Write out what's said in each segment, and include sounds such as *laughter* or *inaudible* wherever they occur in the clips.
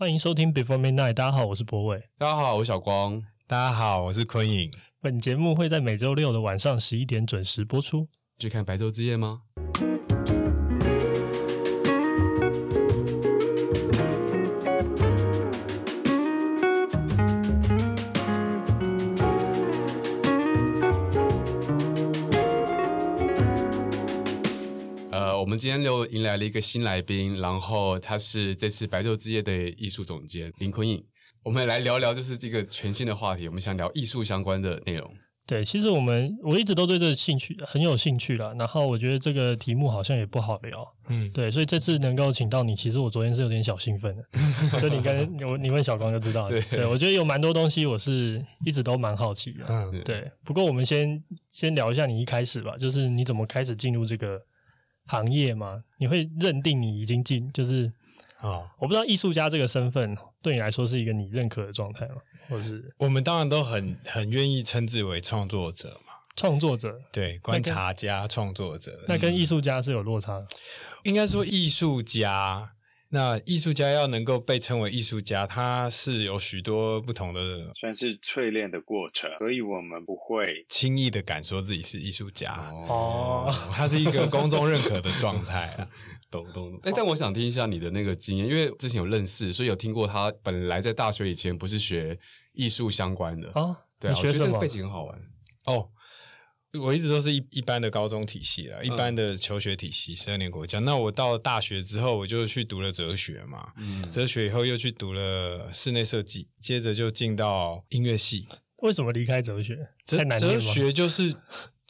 欢迎收听 Before Midnight。大家好，我是博伟。大家好，我是小光。大家好，我是坤颖。本节目会在每周六的晚上十一点准时播出。去看白昼之夜吗？们今天又迎来了一个新来宾，然后他是这次白昼之夜的艺术总监林坤颖。我们来聊聊，就是这个全新的话题，我们想聊艺术相关的内容。对，其实我们我一直都对这个兴趣很有兴趣啦。然后我觉得这个题目好像也不好聊，嗯，对，所以这次能够请到你，其实我昨天是有点小兴奋的。*laughs* 就你跟你你问小光就知道了。对，对，我觉得有蛮多东西，我是一直都蛮好奇的。嗯，对。不过我们先先聊一下你一开始吧，就是你怎么开始进入这个。行业嘛？你会认定你已经进，就是啊，哦、我不知道艺术家这个身份对你来说是一个你认可的状态吗？或者是我们当然都很很愿意称之为创作者嘛，创作者对，观察家、创作者，那跟艺术家是有落差的。应该说艺术家。那艺术家要能够被称为艺术家，他是有许多不同的，算是淬炼的过程，所以我们不会轻易的敢说自己是艺术家哦，他是一个公众认可的状态啊，*laughs* 懂懂懂。*laughs* 哎，但我想听一下你的那个经验，因为之前有认识，所以有听过他本来在大学以前不是学艺术相关的啊，对啊，你学什么？我觉得这个背景很好玩哦。我一直都是一一般的高中体系啦，嗯、一般的求学体系，十二年国家。那我到了大学之后，我就去读了哲学嘛，嗯、哲学以后又去读了室内设计，接着就进到音乐系。为什么离开哲学？哲 *laughs* 哲学就是。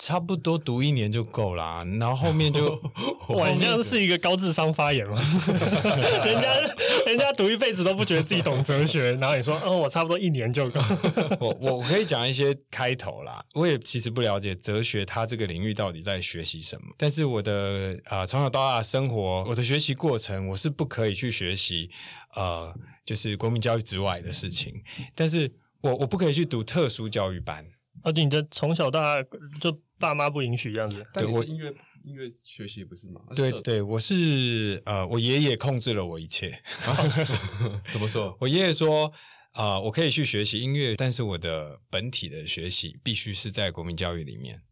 差不多读一年就够啦，然后后面就，*laughs* 哇，你这样是一个高智商发言吗？*laughs* 人家人家读一辈子都不觉得自己懂哲学，然后你说，哦，我差不多一年就够。*laughs* 我我可以讲一些开头啦，我也其实不了解哲学它这个领域到底在学习什么，但是我的啊、呃、从小到大生活，我的学习过程，我是不可以去学习呃，就是国民教育之外的事情，但是我我不可以去读特殊教育班。哦，你的从小到大就。爸妈不允许这样子，对我音乐音乐学习不是吗？对对，我是呃，我爷爷控制了我一切。啊、*laughs* 怎么说？*laughs* 我爷爷说啊、呃，我可以去学习音乐，但是我的本体的学习必须是在国民教育里面。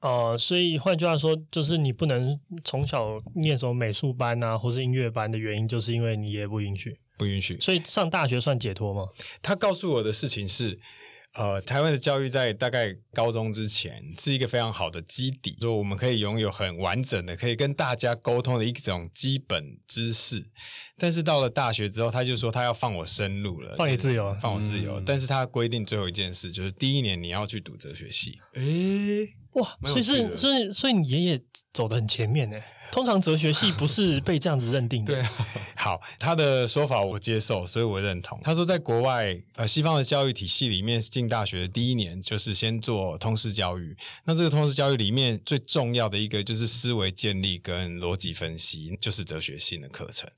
哦、呃，所以换句话说，就是你不能从小念什么美术班啊，或是音乐班的原因，就是因为你爷爷不允许，不允许。所以上大学算解脱吗？他告诉我的事情是。呃，台湾的教育在大概高中之前是一个非常好的基底，说我们可以拥有很完整的、可以跟大家沟通的一种基本知识。但是到了大学之后，他就说他要放我生路了，放你自由，放我自由。嗯、但是他规定最后一件事就是第一年你要去读哲学系。诶，哇，所以是，所以，所以你爷爷走的很前面呢。通常哲学系不是被这样子认定的。对啊，好，他的说法我接受，所以我认同。他说，在国外，呃，西方的教育体系里面，进大学的第一年就是先做通识教育。那这个通识教育里面最重要的一个就是思维建立跟逻辑分析，就是哲学性的课程。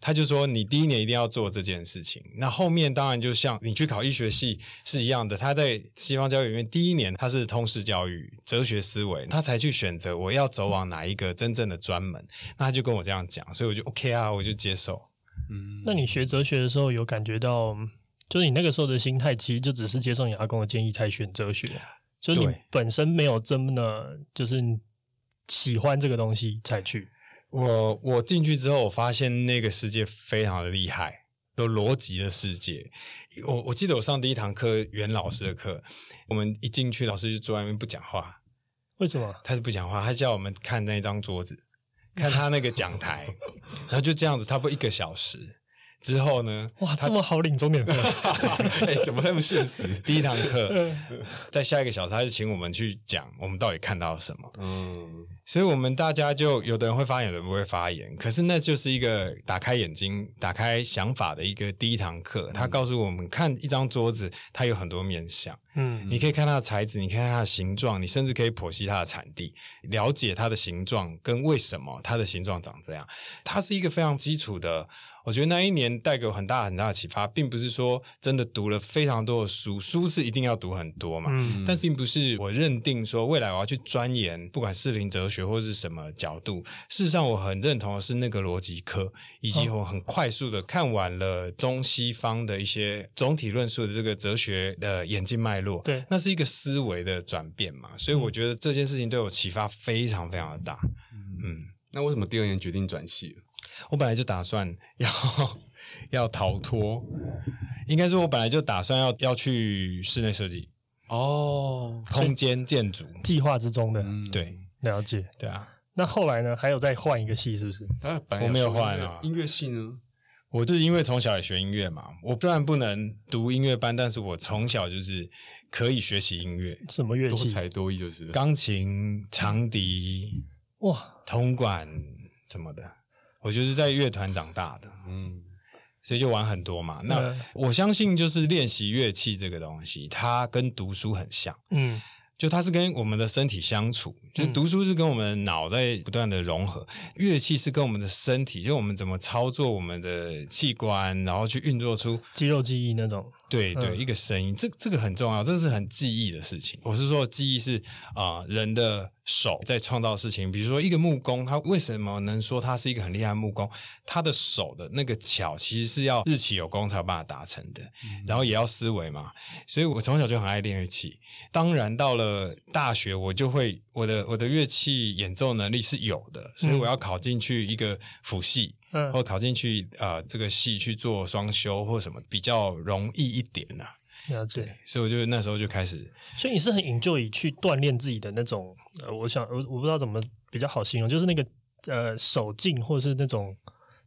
他就说，你第一年一定要做这件事情。那后面当然就像你去考医学系是一样的。他在西方教育里面，第一年他是通识教育、哲学思维，他才去选择我要走往哪一个真正的专。专门，那他就跟我这样讲，所以我就 OK 啊，我就接受。嗯，那你学哲学的时候有感觉到，就是你那个时候的心态，其实就只是接受你阿公的建议才选哲学，就是你本身没有这么的，就是喜欢这个东西才去。我我进去之后，我发现那个世界非常的厉害，有逻辑的世界。我我记得我上第一堂课，袁老师的课，我们一进去，老师就坐在那边不讲话。为什么？他是不讲话，他叫我们看那张桌子。看他那个讲台，然后就这样子，差不多一个小时之后呢，哇，他这么好领钟点费，*laughs* 哎，怎么那么现实？第一堂课，在下一个小时，他就请我们去讲我们到底看到了什么。嗯。所以，我们大家就有的人会发言，有的人不会发言。可是，那就是一个打开眼睛、打开想法的一个第一堂课。他告诉我们，看一张桌子，它有很多面相。嗯，你可以看它的材质，你看它的形状，你甚至可以剖析它的产地，了解它的形状跟为什么它的形状长这样。它是一个非常基础的我觉得那一年带给我很大很大的启发，并不是说真的读了非常多的书，书是一定要读很多嘛。嗯，但是并不是我认定说未来我要去钻研，不管是士林哲学或是什么角度。事实上，我很认同的是那个逻辑课，以及我很快速的看完了中西方的一些总体论述的这个哲学的演进脉络。对，那是一个思维的转变嘛。所以我觉得这件事情对我启发非常非常的大。嗯，嗯，那为什么第二年决定转系？我本来就打算要要逃脱，应该说，我本来就打算要要去室内设计哦，空间建筑计划之中的，嗯、对，了解，对啊。那后来呢？还有再换一个系，是不是？啊，我没有换啊。音乐系呢？我就是因为从小也学音乐嘛，我虽然不能读音乐班，但是我从小就是可以学习音乐，什么乐器？多才多艺，就是钢琴、长笛，哇，铜管什么的。我就是在乐团长大的，嗯，所以就玩很多嘛。那我相信，就是练习乐器这个东西，它跟读书很像，嗯。就它是跟我们的身体相处，就读书是跟我们的脑在不断的融合，嗯、乐器是跟我们的身体，就我们怎么操作我们的器官，然后去运作出肌肉记忆那种。对对，嗯、一个声音，这这个很重要，这个是很记忆的事情。我是说，记忆是啊、呃，人的手在创造事情。比如说，一个木工，他为什么能说他是一个很厉害的木工？他的手的那个巧，其实是要日期有功才有办法达成的。嗯、然后也要思维嘛。所以我从小就很爱练乐器。当然，到了大学，我就会我的我的乐器演奏能力是有的，所以我要考进去一个辅系。嗯，或考进去啊、呃，这个系去做双修或什么比较容易一点呐、啊。了解，所以我就那时候就开始。所以你是很 enjoy 去锻炼自己的那种，呃，我想我我不知道怎么比较好形容，就是那个呃手劲，或者是那种，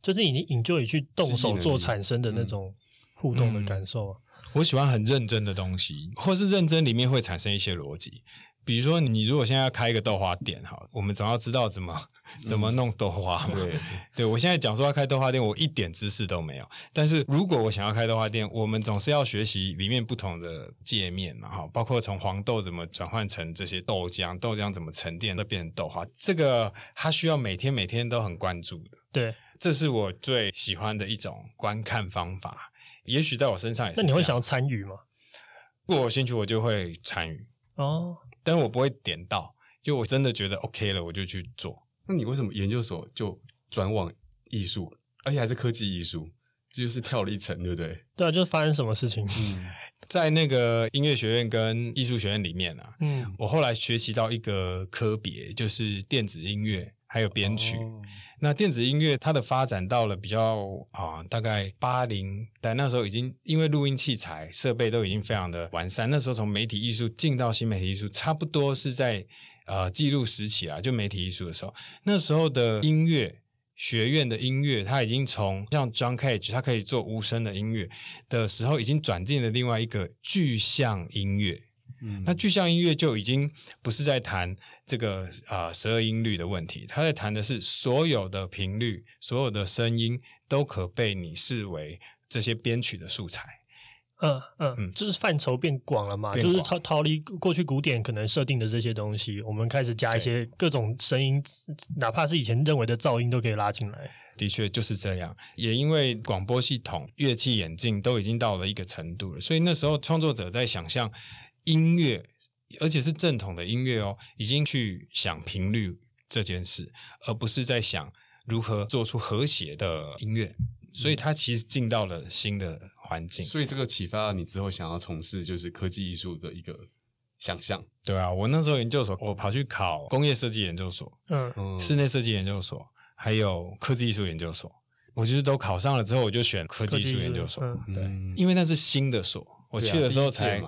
就是你 enjoy 去动手做产生的那种互动的感受。嗯嗯、我喜欢很认真的东西，或是认真里面会产生一些逻辑。比如说，你如果现在要开一个豆花店，哈，我们总要知道怎么怎么弄豆花嘛。嗯、对，对我现在讲说要开豆花店，我一点知识都没有。但是如果我想要开豆花店，我们总是要学习里面不同的界面嘛，哈，包括从黄豆怎么转换成这些豆浆，豆浆怎么沉淀，再变成豆花，这个它需要每天每天都很关注的。对，这是我最喜欢的一种观看方法。也许在我身上也是。那你会想要参与吗？如果我有兴趣，我就会参与。哦。但是我不会点到，就我真的觉得 OK 了，我就去做。那你为什么研究所就转往艺术，而且还是科技艺术？这就是跳了一层，对不对？*laughs* 对啊，就是发生什么事情？嗯，*laughs* 在那个音乐学院跟艺术学院里面啊，嗯，我后来学习到一个科别，就是电子音乐。还有编曲，哦、那电子音乐它的发展到了比较啊，大概八零代那时候已经因为录音器材设备都已经非常的完善。那时候从媒体艺术进到新媒体艺术，差不多是在呃记录时期啊，就媒体艺术的时候。那时候的音乐学院的音乐，它已经从像 John Cage，它可以做无声的音乐的时候，已经转进了另外一个具象音乐。嗯，那具象音乐就已经不是在谈这个啊十二音律的问题，他在谈的是所有的频率、所有的声音都可被你视为这些编曲的素材。嗯嗯嗯，就是范畴变广了嘛，就是逃逃离过去古典可能设定的这些东西，我们开始加一些各种声音，哪怕是以前认为的噪音都可以拉进来。的确就是这样，也因为广播系统、乐器演进都已经到了一个程度了，所以那时候创作者在想象。音乐，而且是正统的音乐哦，已经去想频率这件事，而不是在想如何做出和谐的音乐。所以，他其实进到了新的环境。所以，这个启发了你之后想要从事就是科技艺术的一个想象。对啊，我那时候研究所，我跑去考工业设计研究所，嗯，室内设计研究所，还有科技艺术研究所。我就是都考上了之后，我就选科技艺术研究所。嗯、对，因为那是新的所，我去的时候才。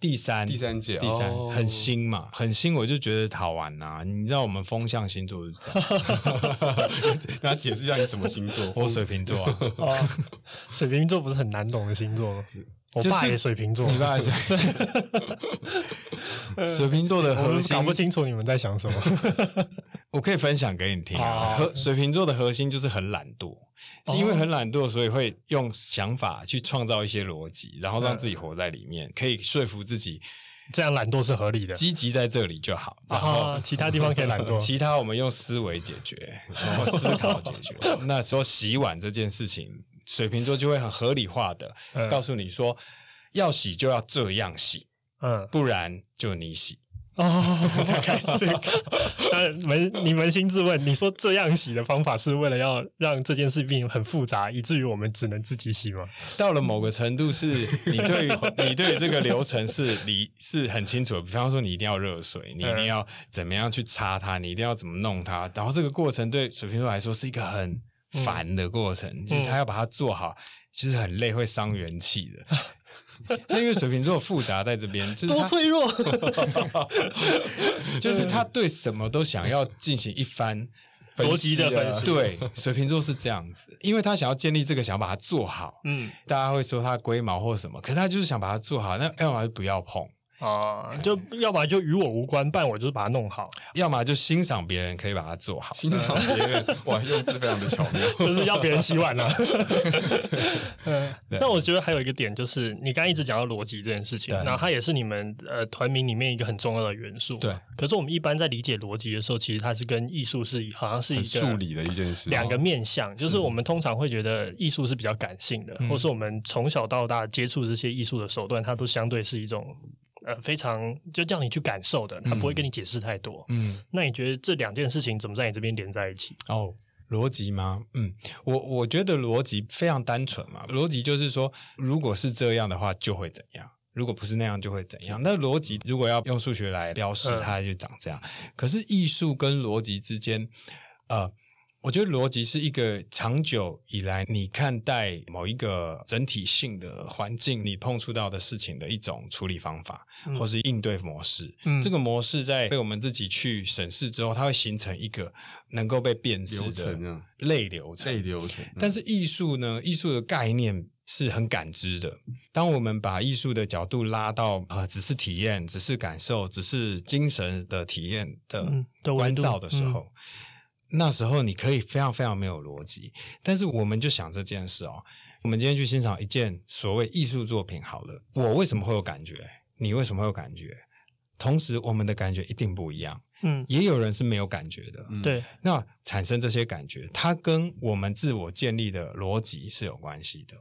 第三，第三届，第三很新嘛，很新，我就觉得好玩呐。你知道我们风象星座是这样，*laughs* 跟他解释一下你什么星座？*laughs* 我水瓶座啊。*laughs* 水瓶座不是很难懂的星座吗？我爸也水瓶座，你爸也水。*laughs* 水瓶座的核心搞不清楚你们在想什么。*laughs* 我可以分享给你听啊。水瓶座的核心就是很懒惰，是因为很懒惰，所以会用想法去创造一些逻辑，然后让自己活在里面，可以说服自己这样懒惰是合理的。积极在这里就好，然后其他地方可以懒惰，*laughs* 其他我们用思维解决，然后思考解决。那说洗碗这件事情。水瓶座就会很合理化的告诉你说，嗯、要洗就要这样洗，嗯，不然就你洗。哦，开始，*laughs* 但扪你扪心自问，你说这样洗的方法是为了要让这件事变很复杂，以至于我们只能自己洗吗？到了某个程度，是你对于 *laughs* 你对这个流程是理是很清楚的。比方说，你一定要热水，你一定要怎么样去擦它，你一定要怎么弄它，然后这个过程对水瓶座来说是一个很烦的过程，嗯、就是他要把它做好，其实很累，会伤元气的。*laughs* 那因为水瓶座复杂在这边，就是、多脆弱，就是他对什么都想要进行一番逻辑的分析。对，水瓶座是这样子，因为他想要建立这个，想要把它做好。嗯，大家会说他龟毛或什么，可是他就是想把它做好，那要么就不要碰。啊，就要么就与我无关，不然我就是把它弄好；要么就欣赏别人可以把它做好。欣赏别人，哇，用字非常的巧妙，*laughs* 就是要别人洗碗了。*laughs* 那我觉得还有一个点，就是你刚刚一直讲到逻辑这件事情，然后它也是你们呃团名里面一个很重要的元素。对。可是我们一般在理解逻辑的时候，其实它是跟艺术是好像是一个数理的一件事，两个面向。就是我们通常会觉得艺术是比较感性的，或是我们从小到大接触这些艺术的手段，它都相对是一种。呃，非常就叫你去感受的，他不会跟你解释太多。嗯，那你觉得这两件事情怎么在你这边连在一起？哦，逻辑吗？嗯，我我觉得逻辑非常单纯嘛。逻辑就是说，如果是这样的话，就会怎样；如果不是那样，就会怎样。那逻辑如果要用数学来标示，它就长这样。嗯，可是艺术跟逻辑之间，呃。我觉得逻辑是一个长久以来你看待某一个整体性的环境，你碰触到的事情的一种处理方法，嗯、或是应对模式。嗯、这个模式在被我们自己去审视之后，它会形成一个能够被辨识的类流程。类流程。但是艺术呢？艺术的概念是很感知的。当我们把艺术的角度拉到啊、呃，只是体验，只是感受，只是精神的体验的关照的时候。嗯那时候你可以非常非常没有逻辑，但是我们就想这件事哦，我们今天去欣赏一件所谓艺术作品好了，我为什么会有感觉？你为什么会有感觉？同时，我们的感觉一定不一样。嗯，也有人是没有感觉的。对、嗯，那产生这些感觉，它跟我们自我建立的逻辑是有关系的。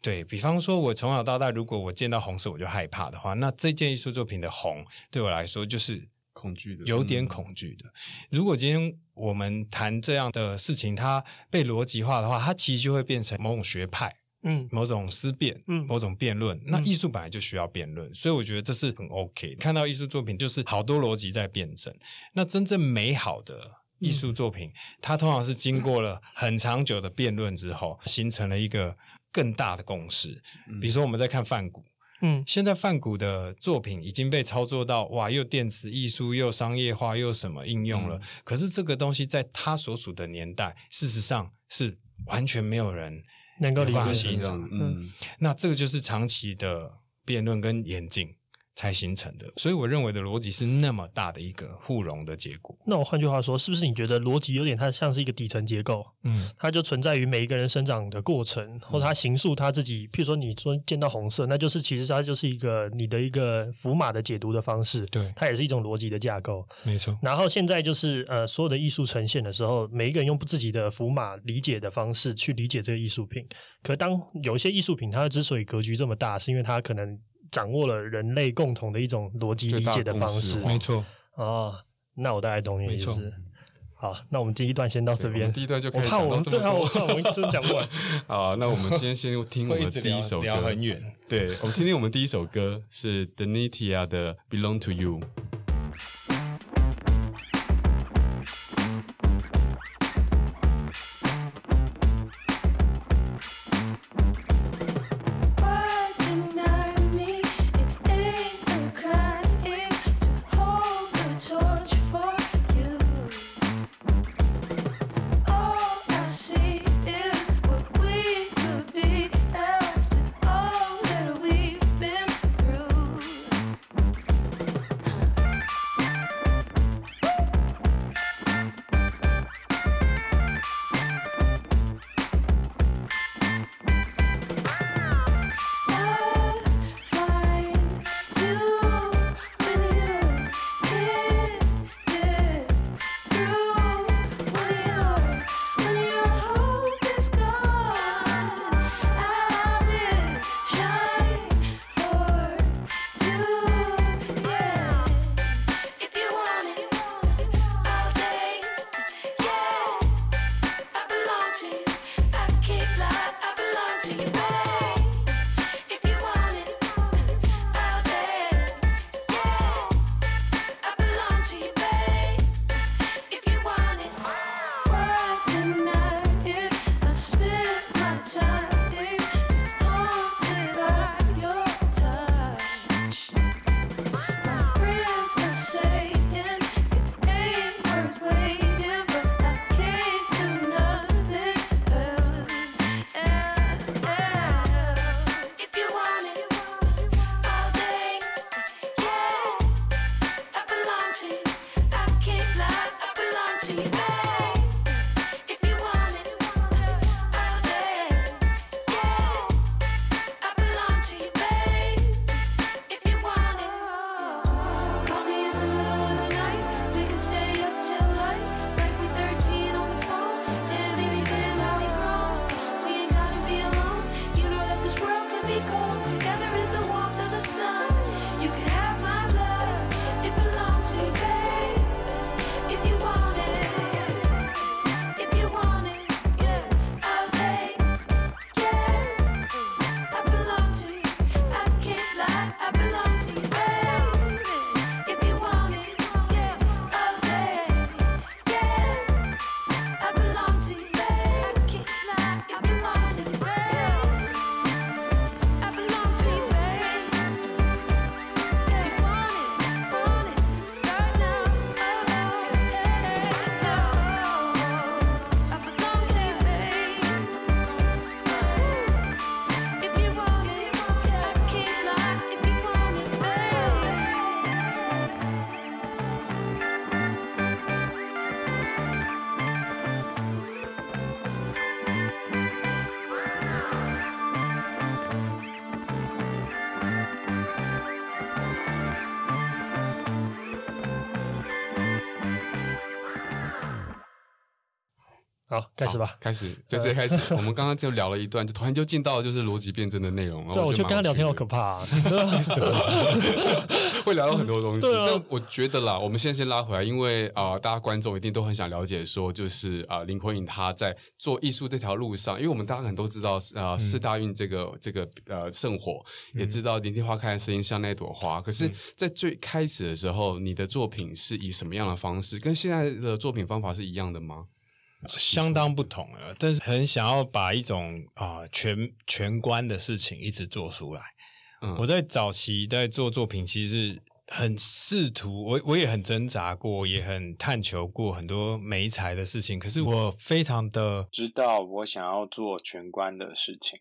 对，比方说，我从小到大，如果我见到红色我就害怕的话，那这件艺术作品的红对我来说就是。恐惧的，有点恐惧的。如果今天我们谈这样的事情，它被逻辑化的话，它其实就会变成某种学派，嗯，某种思辨，嗯，某种辩论。那艺术本来就需要辩论，所以我觉得这是很 OK。看到艺术作品，就是好多逻辑在辩证。那真正美好的艺术作品，它通常是经过了很长久的辩论之后，形成了一个更大的共识。比如说，我们在看梵谷。嗯，现在范谷的作品已经被操作到哇，又电子艺术，又商业化，又什么应用了。嗯、可是这个东西在他所属的年代，事实上是完全没有人能够理解的。嗯，那这个就是长期的辩论跟演进。才形成的，所以我认为的逻辑是那么大的一个互融的结果。那我换句话说，是不是你觉得逻辑有点它像是一个底层结构？嗯，它就存在于每一个人生长的过程，或者他形塑他自己。譬如说，你说见到红色，那就是其实它就是一个你的一个符码的解读的方式。对，它也是一种逻辑的架构。没错。然后现在就是呃，所有的艺术呈现的时候，每一个人用自己的符码理解的方式去理解这个艺术品。可当有一些艺术品，它之所以格局这么大，是因为它可能。掌握了人类共同的一种逻辑理解的方式，没错。哦，那我大概懂你的意思。好，那我们第一段先到这边。第一段就可以我怕我们对啊，我怕我们真讲不完。*laughs* 好，那我们今天先听我们第一首歌。聊很远。对，我们听听我们第一首歌是 d e n i t i a 的《Belong to You》。开始吧。开始，就直接开始。*laughs* 我们刚刚就聊了一段，就突然就进到就是逻辑辩证的内容了。对，我觉得跟他聊天好可怕啊，*laughs* 会聊到很多东西。*laughs* 但我觉得啦，我们现在先拉回来，因为啊、呃，大家观众一定都很想了解，说就是啊、呃，林坤颖他在做艺术这条路上，因为我们大家可能都知道啊，四、呃、大运这个、嗯、这个呃圣火，也知道林天花开的声音像那朵花。可是，在最开始的时候，你的作品是以什么样的方式，跟现在的作品方法是一样的吗？相当不同了，但是很想要把一种啊、呃、全全观的事情一直做出来。嗯、我在早期在做作品，其实很试图，我我也很挣扎过，也很探求过很多媒材的事情。可是我非常的知道我想要做全观的事情。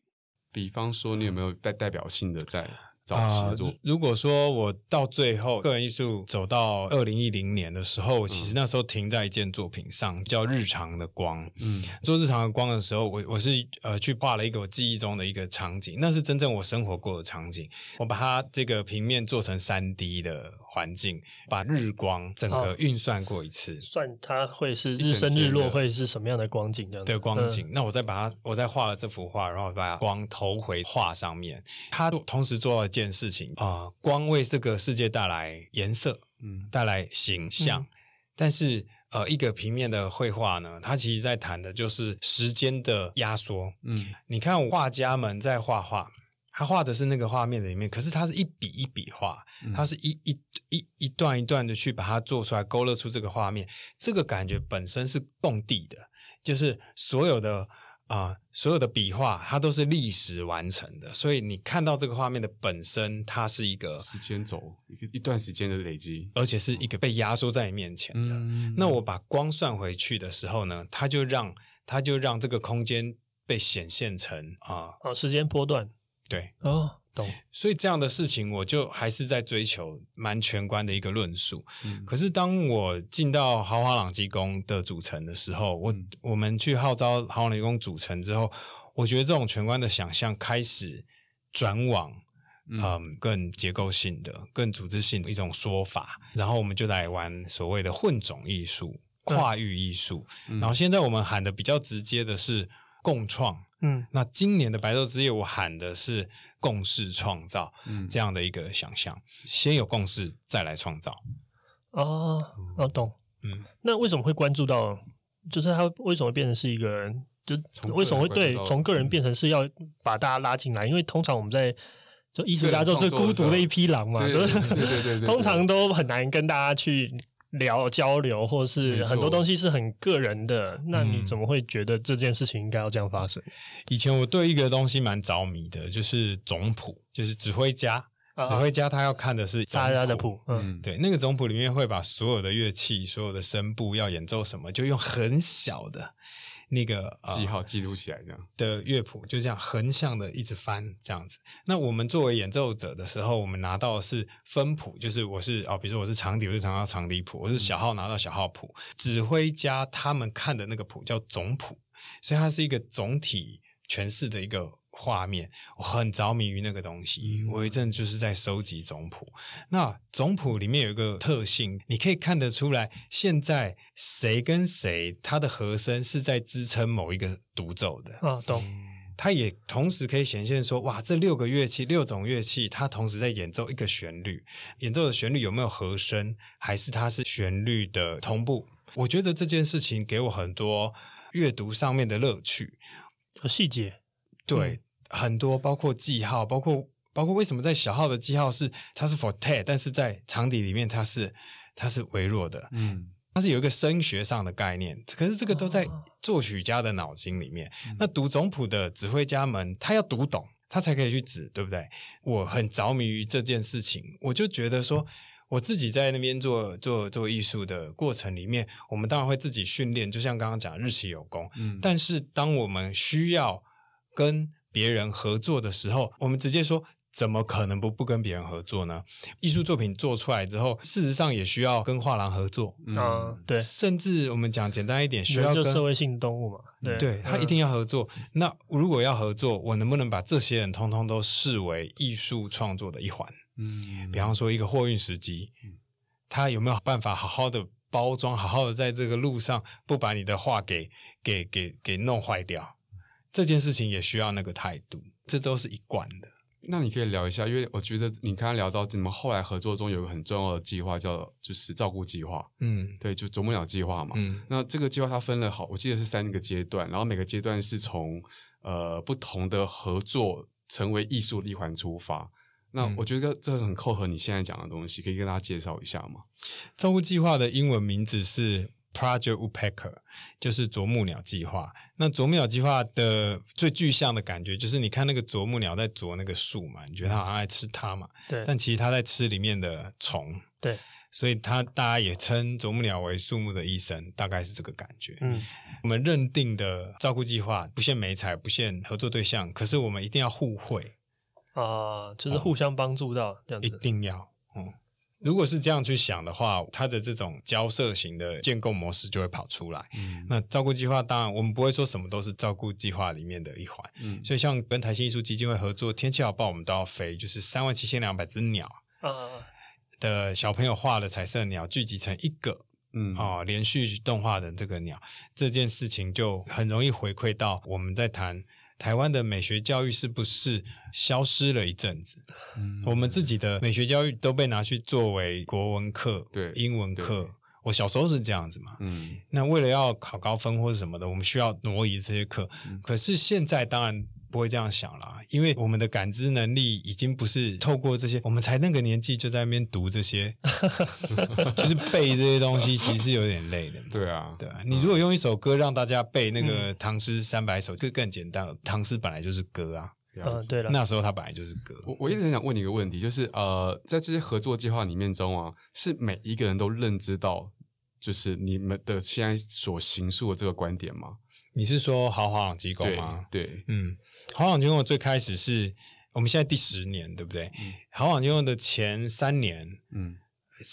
比方说，你有没有带代表性的在？啊、呃，如果说我到最后个人艺术走到二零一零年的时候，其实那时候停在一件作品上，叫《日常的光》。嗯，做《日常的光》的时候，我我是呃去画了一个我记忆中的一个场景，那是真正我生活过的场景。我把它这个平面做成三 D 的环境，把日光整个运算过一次，算它会是日升日落会是什么样的光景这样的光景。嗯、那我再把它，我再画了这幅画，然后把光投回画上面，它同时做了。件事情啊、呃，光为这个世界带来颜色，嗯，带来形象。嗯、但是，呃，一个平面的绘画呢，它其实在谈的就是时间的压缩。嗯，你看画家们在画画，他画的是那个画面的里面，可是他是一笔一笔画，他是一一一一段一段的去把它做出来，勾勒出这个画面。这个感觉本身是共地的，就是所有的。啊、呃，所有的笔画它都是历时完成的，所以你看到这个画面的本身，它是一个时间轴，一个一段时间的累积，而且是一个被压缩在你面前的。嗯、那我把光算回去的时候呢，它就让它就让这个空间被显现成啊，哦、呃，时间波段，对，哦。懂，所以这样的事情，我就还是在追求蛮全观的一个论述。嗯、可是当我进到豪华朗基宫的组成的时候，我、嗯、我们去号召豪华朗基宫组成之后，我觉得这种全观的想象开始转往嗯、呃、更结构性的、更组织性的一种说法。然后我们就来玩所谓的混种艺术、跨域艺术。嗯、然后现在我们喊的比较直接的是共创。嗯，那今年的白昼之夜，我喊的是共识创造，嗯，这样的一个想象，先有共识，再来创造。哦，我懂。嗯，那为什么会关注到？就是他为什么变成是一个人？就为什么会对从个人变成是要把大家拉进来？因为通常我们在就艺术家都是孤独的一匹狼嘛，对对对对，*laughs* 通常都很难跟大家去。聊交流，或是很多东西是很个人的，那你怎么会觉得这件事情应该要这样发生？以前我对一个东西蛮着迷的，就是总谱，就是指挥家，啊、指挥家他要看的是大家的谱，嗯，对，那个总谱里面会把所有的乐器、所有的声部要演奏什么，就用很小的。那个记号记录起来这样的乐谱，就这样横向的一直翻这样子。那我们作为演奏者的时候，我们拿到的是分谱，就是我是哦，比如说我是长笛，我就拿到长笛谱；我是小号，拿到小号谱。嗯、指挥家他们看的那个谱叫总谱，所以它是一个总体诠释的一个。画面，我很着迷于那个东西。嗯、我一阵就是在收集总谱。那总谱里面有一个特性，你可以看得出来，现在谁跟谁，他的和声是在支撑某一个独奏的。啊，懂。它也同时可以显现说，哇，这六个乐器，六种乐器，它同时在演奏一个旋律，演奏的旋律有没有和声，还是它是旋律的同步？我觉得这件事情给我很多阅读上面的乐趣和，细节，对，嗯、很多包括记号，包括包括为什么在小号的记号是它是 forte，但是在长笛里面它是它是微弱的，嗯。它是有一个声学上的概念，可是这个都在作曲家的脑筋里面。哦、那读总谱的指挥家们，他要读懂，他才可以去指，对不对？我很着迷于这件事情，我就觉得说，我自己在那边做做做艺术的过程里面，我们当然会自己训练，就像刚刚讲日期有功。嗯，但是当我们需要跟别人合作的时候，我们直接说。怎么可能不不跟别人合作呢？艺术作品做出来之后，事实上也需要跟画廊合作。嗯，对，甚至我们讲简单一点，需要跟社会性动物嘛。对，对他一定要合作。嗯、那如果要合作，我能不能把这些人通通都视为艺术创作的一环？嗯，比方说一个货运司机，他有没有办法好好的包装，好好的在这个路上不把你的画给给给给弄坏掉？这件事情也需要那个态度，这都是一贯的。那你可以聊一下，因为我觉得你刚刚聊到你们后来合作中有一个很重要的计划，叫就是照顾计划。嗯，对，就啄木鸟计划嘛。嗯，那这个计划它分了好，我记得是三个阶段，然后每个阶段是从呃不同的合作成为艺术的一环出发。那我觉得这个很扣合你现在讲的东西，可以跟大家介绍一下吗？照顾计划的英文名字是。Project Woodpecker 就是啄木鸟计划。那啄木鸟计划的最具象的感觉，就是你看那个啄木鸟在啄那个树嘛，你觉得它好像在吃它嘛？对。但其实它在吃里面的虫。对。所以它大家也称啄木鸟为树木的医生，大概是这个感觉。嗯。我们认定的照顾计划不限美材，不限合作对象，可是我们一定要互惠啊，就是互相帮助到这样子。一定要，嗯。如果是这样去想的话，它的这种交涉型的建构模式就会跑出来。嗯，那照顾计划当然我们不会说什么都是照顾计划里面的一环。嗯，所以像跟台新艺术基金会合作，天气好不好我们都要飞，就是三万七千两百只鸟的小朋友画的彩色鸟聚集成一个，嗯啊、哦，连续动画的这个鸟，这件事情就很容易回馈到我们在谈。台湾的美学教育是不是消失了一阵子？嗯，我们自己的美学教育都被拿去作为国文课、对英文课。我小时候是这样子嘛。嗯，那为了要考高分或者什么的，我们需要挪移这些课。嗯，可是现在当然。不会这样想了，因为我们的感知能力已经不是透过这些，我们才那个年纪就在那边读这些，*laughs* 就是背这些东西，其实是有点累的。对啊，对啊。你如果用一首歌让大家背那个唐诗三百首，就更简单。唐诗本来就是歌啊，嗯，对了，那时候它本来就是歌。我我一直很想问你一个问题，就是呃，在这些合作计划里面中啊，是每一个人都认知到，就是你们的现在所行述的这个观点吗？你是说豪华朗机构吗？对，对嗯，豪华朗机构最开始是我们现在第十年，对不对？嗯、豪华朗机构的前三年，嗯，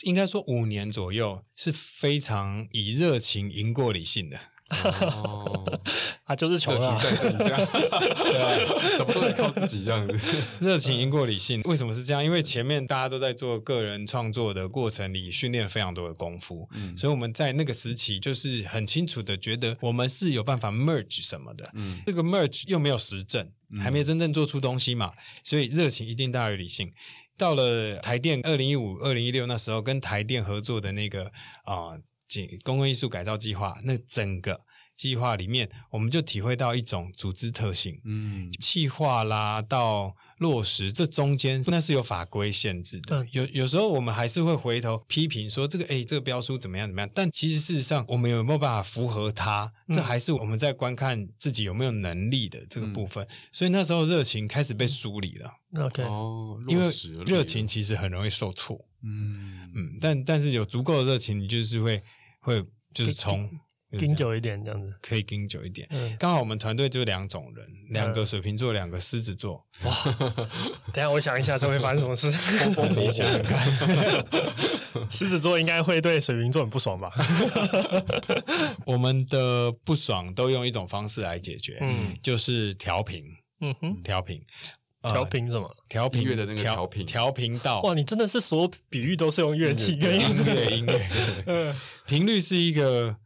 应该说五年左右是非常以热情赢过理性的。哦，他 *laughs* 就是穷啊，在增加，*laughs* 对，什么都得靠自己这样子，*laughs* 热情赢过理性。为什么是这样？因为前面大家都在做个人创作的过程里训练非常多的功夫，嗯，所以我们在那个时期就是很清楚的觉得我们是有办法 merge 什么的，嗯，这个 merge 又没有实证，还没有真正做出东西嘛，所以热情一定大于理性。到了台电二零一五、二零一六那时候，跟台电合作的那个啊。呃公共艺术改造计划，那整个计划里面，我们就体会到一种组织特性。嗯，计划啦到落实，这中间那是有法规限制的。有有时候我们还是会回头批评说这个，哎，这个标书怎么样怎么样？但其实事实上，我们有没有办法符合它？这还是我们在观看自己有没有能力的这个部分。所以那时候热情开始被梳理了。OK，哦，因为热情其实很容易受挫。嗯嗯，但但是有足够的热情，你就是会。会就是从盯久一点这样子，可以盯久一点。嗯，刚好我们团队就两种人，两个水瓶座，两个狮子座。哇，*laughs* 等下我想一下，这会发生什么事？*laughs* 你想想看，*laughs* 狮子座应该会对水瓶座很不爽吧？我们的不爽都用一种方式来解决，嗯，就是调频。嗯哼，调频。调频什么？调频乐的那个调频，调频道。哇，你真的是所有比喻都是用乐器跟音乐，音乐，*laughs* 频率是一个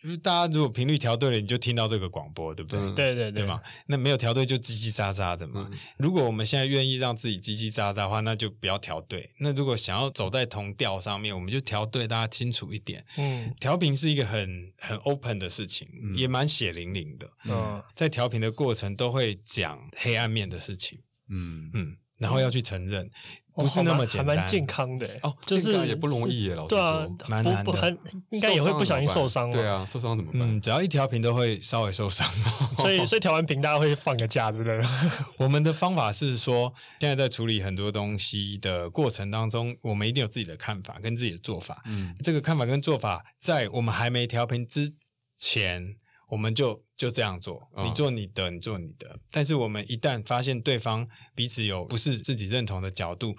就是大家如果频率调对了，你就听到这个广播，对不对？对对对，对嘛？那没有调对就叽叽喳喳的嘛。嗯、如果我们现在愿意让自己叽叽喳喳的话，那就不要调对。那如果想要走在同调上面，我们就调对，大家清楚一点。嗯，调频是一个很很 open 的事情，嗯、也蛮血淋淋的。嗯，在调频的过程都会讲黑暗面的事情。嗯嗯，然后要去承认。不是那么简单，还蛮健康的哦，就是也不容易耶，老实说，对啊，蛮难的，应该也会不小心受伤。对啊，受伤怎么办？嗯，只要一调频都会稍微受伤，*laughs* 所以所以调完频大家会放个假之类的。*laughs* 我们的方法是说，现在在处理很多东西的过程当中，我们一定有自己的看法跟自己的做法。嗯，这个看法跟做法，在我们还没调频之前。我们就就这样做，你做你的，你做你的。但是我们一旦发现对方彼此有不是自己认同的角度，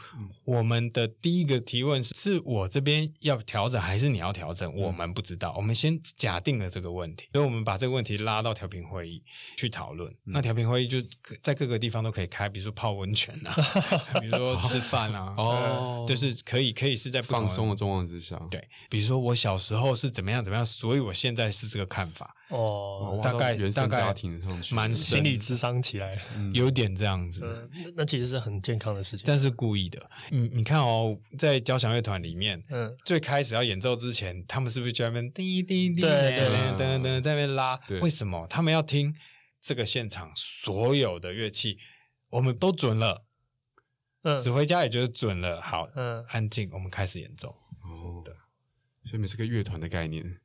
我们的第一个提问是：是我这边要调整，还是你要调整？我们不知道。我们先假定了这个问题，所以我们把这个问题拉到调频会议去讨论。那调频会议就在各个地方都可以开，比如说泡温泉啊，*laughs* 比如说吃饭啊，哦，就是可以可以是在放松的状况之下。对，比如说我小时候是怎么样怎么样，所以我现在是这个看法。哦，大概大概蛮心理智商起来，有点这样子。那那其实是很健康的事情，但是故意的。你你看哦，在交响乐团里面，嗯，最开始要演奏之前，他们是不是就在那边滴滴滴，对对对，噔噔在那边拉？为什么？他们要听这个现场所有的乐器，我们都准了，指挥家也觉得准了。好，嗯，安静，我们开始演奏。哦，对，所以是个乐团的概念。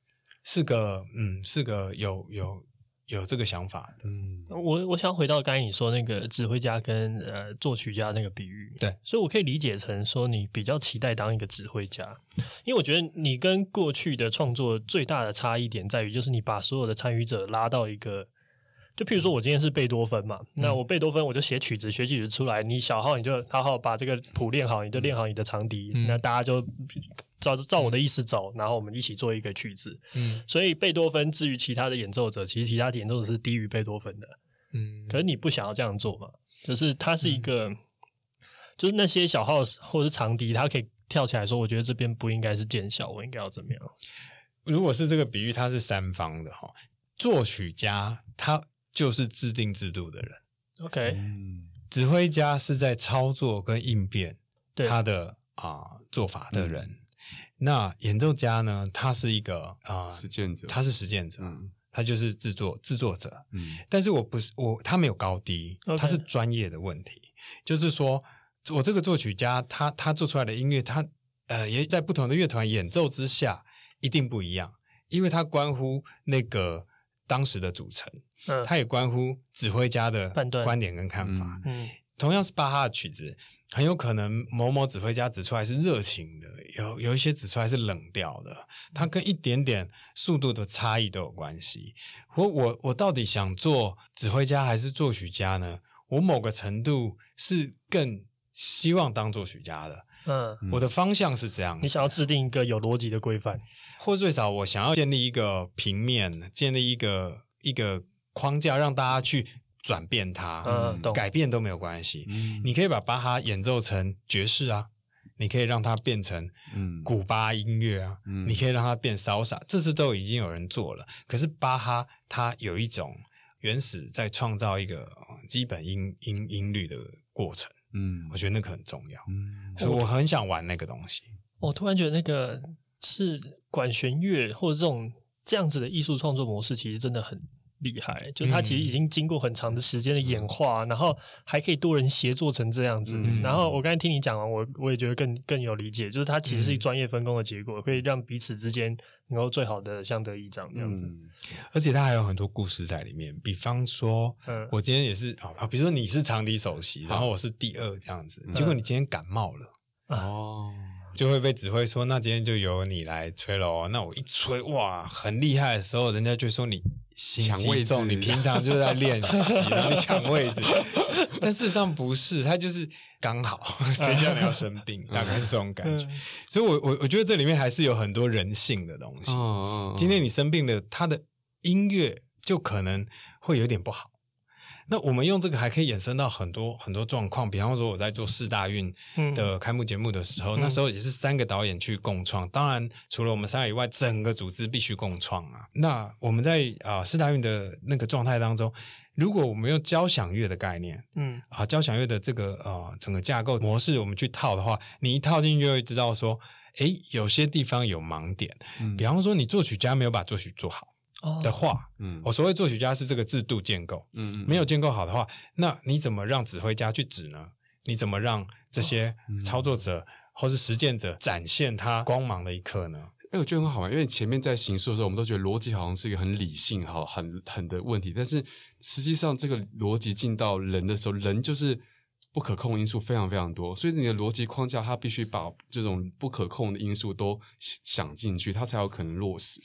是个嗯，是个有有有这个想法的。嗯，我我想回到刚才你说那个指挥家跟呃作曲家那个比喻，对，所以我可以理解成说你比较期待当一个指挥家，因为我觉得你跟过去的创作最大的差异点在于，就是你把所有的参与者拉到一个。就譬如说，我今天是贝多芬嘛，那我贝多芬我就写曲子，写曲子出来，你小号你就好好把这个谱练好，你就练好你的长笛，嗯、那大家就照照我的意思走，然后我们一起做一个曲子。嗯，所以贝多芬至于其他的演奏者，其实其他的演奏者是低于贝多芬的。嗯，可是你不想要这样做嘛？就是它是一个，嗯、就是那些小号或者是长笛，它可以跳起来说，我觉得这边不应该是见小，我应该要怎么样？如果是这个比喻，它是三方的哈，作曲家他。就是制定制度的人，OK，指挥家是在操作跟应变他的啊、呃、做法的人。嗯、那演奏家呢？他是一个啊、呃、实践者，他是实践者，嗯、他就是制作制作者。嗯，但是我不是我，他没有高低他是专业的问题。就是说我这个作曲家，他他做出来的音乐，他呃也在不同的乐团演奏之下一定不一样，因为他关乎那个。当时的组成，嗯，它也关乎指挥家的观点跟看法。嗯，同样是巴哈的曲子，很有可能某某指挥家指出来是热情的，有有一些指出来是冷调的，它跟一点点速度的差异都有关系。我我我到底想做指挥家还是作曲家呢？我某个程度是更希望当作曲家的。嗯，我的方向是这样。你想要制定一个有逻辑的规范，或最少我想要建立一个平面，建立一个一个框架，让大家去转变它，嗯，改变都没有关系。嗯，你可以把巴哈演奏成爵士啊，你可以让它变成嗯古巴音乐啊，嗯，你可以让它变潇洒，这次都已经有人做了。可是巴哈它有一种原始在创造一个基本音音音律的过程。嗯，我觉得那个很重要，嗯，所以我很想玩那个东西。我突然觉得那个是管弦乐或者这种这样子的艺术创作模式，其实真的很厉害。就它其实已经经过很长的时间的演化，嗯、然后还可以多人协作成这样子。嗯、然后我刚才听你讲完，我我也觉得更更有理解，就是它其实是专业分工的结果，可以让彼此之间能够最好的相得益彰这样子。嗯、而且它还有很多故事在里面，比方说，嗯，我今天也是啊，比如说你是长笛首席，然后我是第二这样子，嗯、结果你今天感冒了，哦。就会被指挥说，那今天就由你来吹喽。那我一吹，哇，很厉害的时候，人家就说你抢位置，你平常就在练习，*laughs* 然后抢位置。*laughs* 但事实上不是，他就是刚好，*laughs* 谁叫你要生病，大概是这种感觉。所以我我我觉得这里面还是有很多人性的东西。今天你生病了，他的音乐就可能会有点不好。那我们用这个还可以衍生到很多很多状况，比方说我在做四大运的开幕节目的时候，嗯、那时候也是三个导演去共创。当然，除了我们三个以外，整个组织必须共创啊。那我们在啊四大运的那个状态当中，如果我们用交响乐的概念，嗯啊交响乐的这个呃整个架构模式，我们去套的话，你一套进去就会知道说，诶，有些地方有盲点。嗯、比方说，你作曲家没有把作曲做好。的话，嗯，我所谓作曲家是这个制度建构，嗯嗯，没有建构好的话，那你怎么让指挥家去指呢？你怎么让这些操作者或是实践者展现他光芒的一刻呢？哎，我觉得很好玩，因为前面在行述的时候，我们都觉得逻辑好像是一个很理性、哈很很的问题，但是实际上这个逻辑进到人的时候，人就是不可控因素非常非常多，所以你的逻辑框架它必须把这种不可控的因素都想进去，它才有可能落实。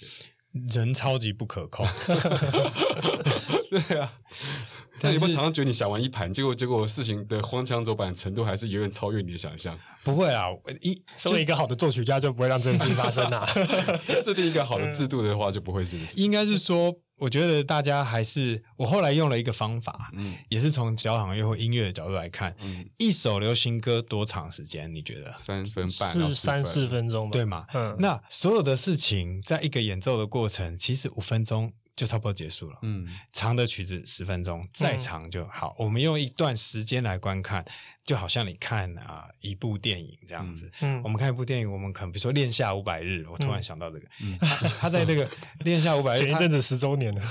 人超级不可控，*laughs* 对啊。但你不常常觉得你想玩一盘，结果结果事情的荒腔走板程度还是远远超越你的想象。不会啊，一身为一个好的作曲家就不会让这件事情发生啊。*laughs* 制定一个好的制度的话，就不会是。应该是说，我觉得大家还是我后来用了一个方法，嗯，也是从交响乐或音乐的角度来看，嗯，一首流行歌多长时间？你觉得三分半是三四分钟吧？对吗？嗯，那所有的事情在一个演奏的过程，其实五分钟。就差不多结束了。嗯，长的曲子十分钟，再长就好。嗯、我们用一段时间来观看，就好像你看啊一部电影这样子。嗯，我们看一部电影，我们可能比如说《恋夏五百日》，我突然想到这个。嗯，他，他在那个《恋夏五百日》前一阵子十周年了，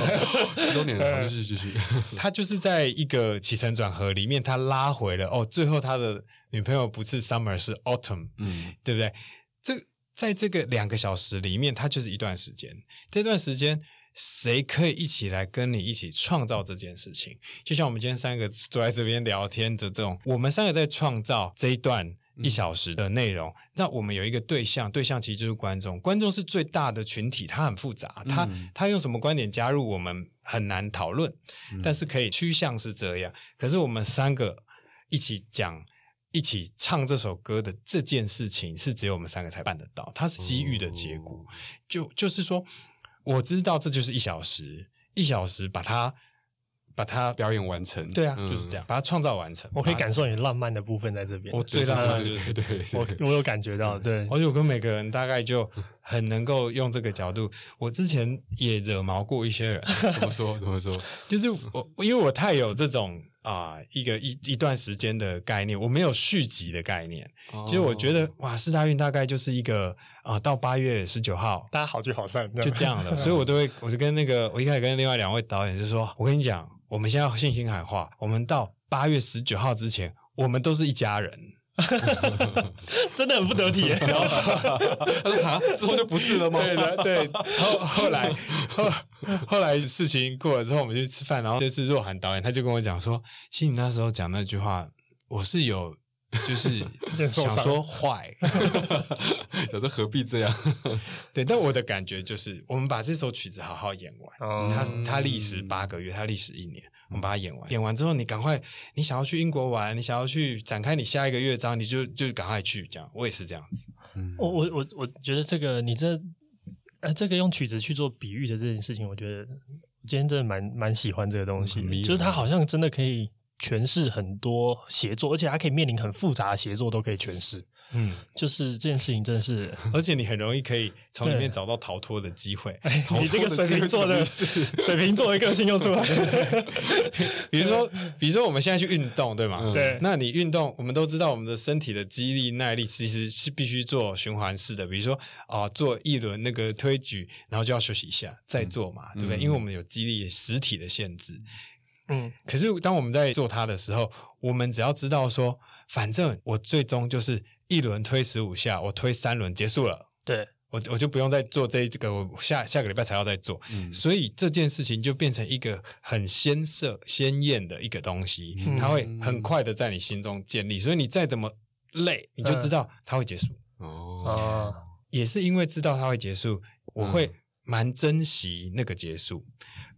*laughs* 十周年了，继续继续。*laughs* 他就是在一个起承转合里面，他拉回了哦，最后他的女朋友不是 Summer 是 Autumn，嗯，对不对？这在这个两个小时里面，它就是一段时间。这段时间。谁可以一起来跟你一起创造这件事情？就像我们今天三个坐在这边聊天的这种，我们三个在创造这一段一小时的内容。嗯、那我们有一个对象，对象其实就是观众。观众是最大的群体，他很复杂，他他用什么观点加入我们很难讨论，嗯、但是可以趋向是这样。可是我们三个一起讲、一起唱这首歌的这件事情，是只有我们三个才办得到。它是机遇的结果，哦、就就是说。我知道这就是一小时，一小时把它把它表演完成。对啊，嗯、就是这样，把它创造完成。我可以感受你浪漫的部分在这边。我最浪漫就是对，对，对，对，我我有感觉到，对。而且我跟每个人大概就很能够用这个角度。我之前也惹毛过一些人，怎么说？怎么说？*laughs* 就是我，因为我太有这种。啊，一个一一段时间的概念，我没有续集的概念。其实、oh. 我觉得，哇，四大运大概就是一个啊，到八月十九号，大家好聚好散，就这样的。所以我都会，我就跟那个，我一开始跟另外两位导演就说，我跟你讲，我们现在要信心喊话，我们到八月十九号之前，我们都是一家人。*laughs* 真的很不得体，然 *laughs* 后他说啊，之后就不是了吗？对的，对。后后来后后来事情过了之后，我们去吃饭，然后就是若涵导演，他就跟我讲说，其实你那时候讲那句话，我是有就是 *laughs* 想说坏，想说何必这样？对，但我的感觉就是，我们把这首曲子好好演完，嗯、它它历时八个月，它历时一年。我们把它演完，演完之后你赶快，你想要去英国玩，你想要去展开你下一个乐章，你就就赶快去。这样，我也是这样子。嗯，我我我我觉得这个你这呃这个用曲子去做比喻的这件事情，我觉得我今天真的蛮蛮喜欢这个东西，嗯、就是它好像真的可以诠释很多协作，而且它可以面临很复杂的协作都可以诠释。嗯，就是这件事情真的是，*laughs* 而且你很容易可以从里面找到逃脱的机会。你这个水瓶座的水瓶座的个性又出来了。比如说，比如说我们现在去运动，对吗？对。那你运动，我们都知道我们的身体的肌力、耐力其实是必须做循环式的。比如说啊，做一轮那个推举，然后就要休息一下再做嘛，对不对？因为我们有肌力实体的限制。嗯。可是当我们在做它的时候，我们只要知道说，反正我最终就是。一轮推十五下，我推三轮结束了。对，我我就不用再做这这个，我下下个礼拜才要再做。嗯，所以这件事情就变成一个很鲜色、鲜艳的一个东西，嗯、它会很快的在你心中建立。所以你再怎么累，你就知道它会结束。哦、嗯，也是因为知道它会结束，我会蛮珍惜那个结束。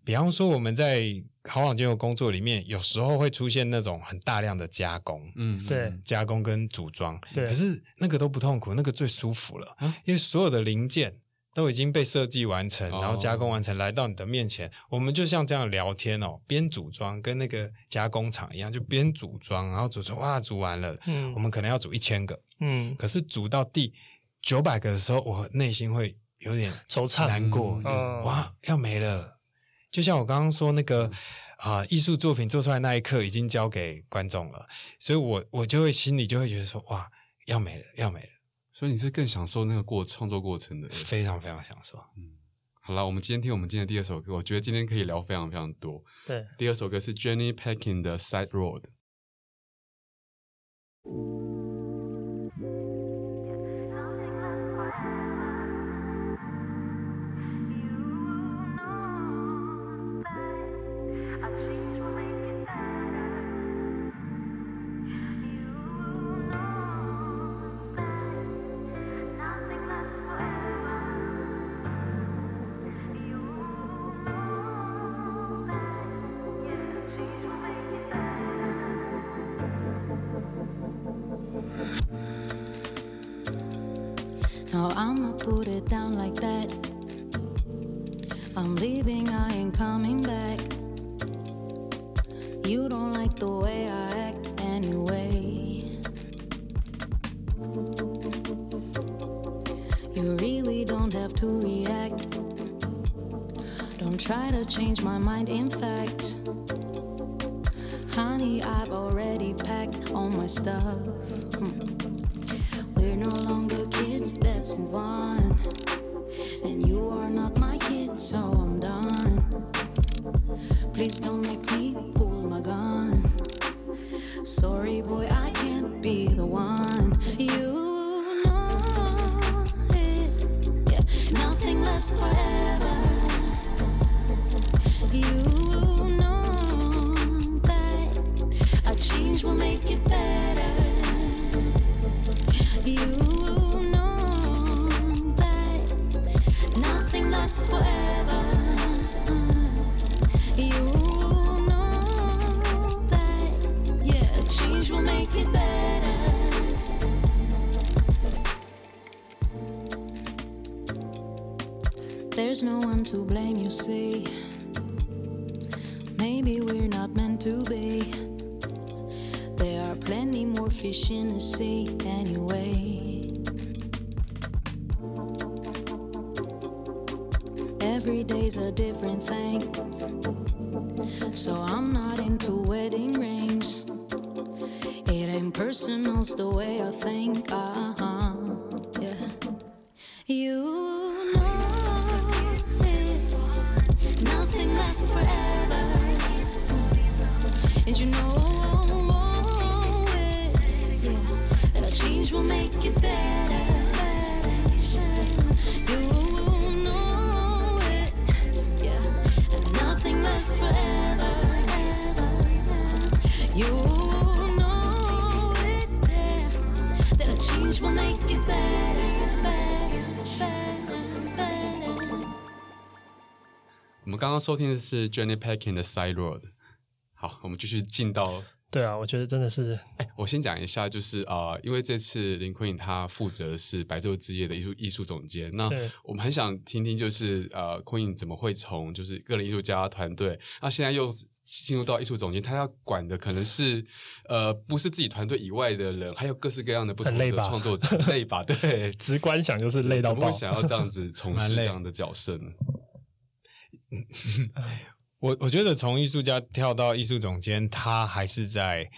比方说，我们在好网监的工作里面，有时候会出现那种很大量的加工，嗯，对，加工跟组装，对，可是那个都不痛苦，那个最舒服了，啊、因为所有的零件都已经被设计完成，然后加工完成，来到你的面前，我们就像这样聊天哦，边组装，跟那个加工厂一样，就边组装，然后组装，哇，组完了，嗯，我们可能要组一千个，嗯，可是组到第九百个的时候，我内心会有点惆怅、难过，就哇，要没了。就像我刚刚说那个啊、呃，艺术作品做出来那一刻已经交给观众了，所以我我就会心里就会觉得说哇，要没了，要没了。所以你是更享受那个过创作过程的，非常非常享受。嗯，好了，我们今天听我们今天的第二首歌，我觉得今天可以聊非常非常多。对，第二首歌是 Jenny Packing 的 Side Road。Now I'ma put it down like that. I'm leaving, I ain't coming back. You don't like the way I act anyway. You really don't have to react. Don't try to change my mind, in fact. Honey, I've already packed all my stuff. fish in the sea anyway. Every day's a different thing. So I'm not into wedding rings. It ain't personal, it's the way I think. I 刚刚收听的是 Jenny Packing 的 Side Road。好，我们继续进到。对啊，我觉得真的是。哎，我先讲一下，就是啊、呃，因为这次林坤颖他负责的是白昼之夜的艺术艺术总监。那我们很想听听，就是呃，坤颖怎么会从就是个人艺术家团队，那现在又进入到艺术总监，他要管的可能是呃，不是自己团队以外的人，还有各式各样的不同的创作者，累吧？对，*laughs* 直观想就是累到爆。会想要这样子从事这样的角色呢？*laughs* 我我觉得从艺术家跳到艺术总监，他还是在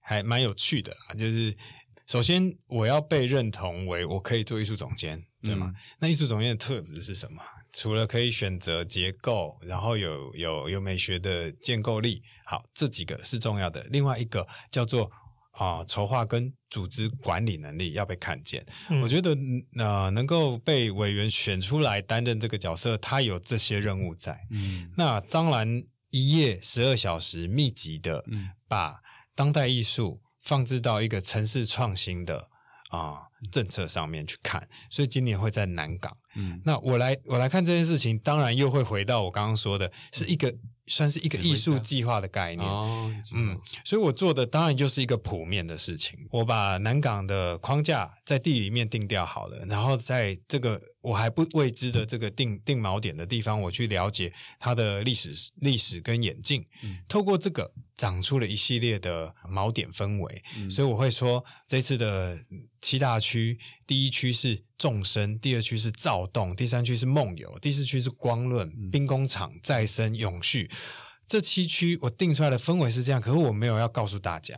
还蛮有趣的啊。就是首先我要被认同为我可以做艺术总监，对吗？嗯、那艺术总监的特质是什么？除了可以选择结构，然后有有有美学的建构力，好，这几个是重要的。另外一个叫做。啊，筹划跟组织管理能力要被看见。嗯、我觉得，呃，能够被委员选出来担任这个角色，他有这些任务在。嗯，那当然，一夜十二小时密集的把当代艺术放置到一个城市创新的啊、呃、政策上面去看。所以今年会在南港。嗯，那我来我来看这件事情，当然又会回到我刚刚说的，是一个。算是一个艺术计划的概念，哦、嗯，所以我做的当然就是一个谱面的事情。我把南港的框架在地里面定调好了，然后在这个我还不未知的这个定定锚点的地方，我去了解它的历史历史跟演进，嗯、透过这个长出了一系列的锚点氛围。嗯、所以我会说，这次的七大区，第一区是众生，第二区是躁动，第三区是梦游，第四区是光论、嗯、兵工厂、再生、永续。这七区我定出来的氛围是这样，可是我没有要告诉大家，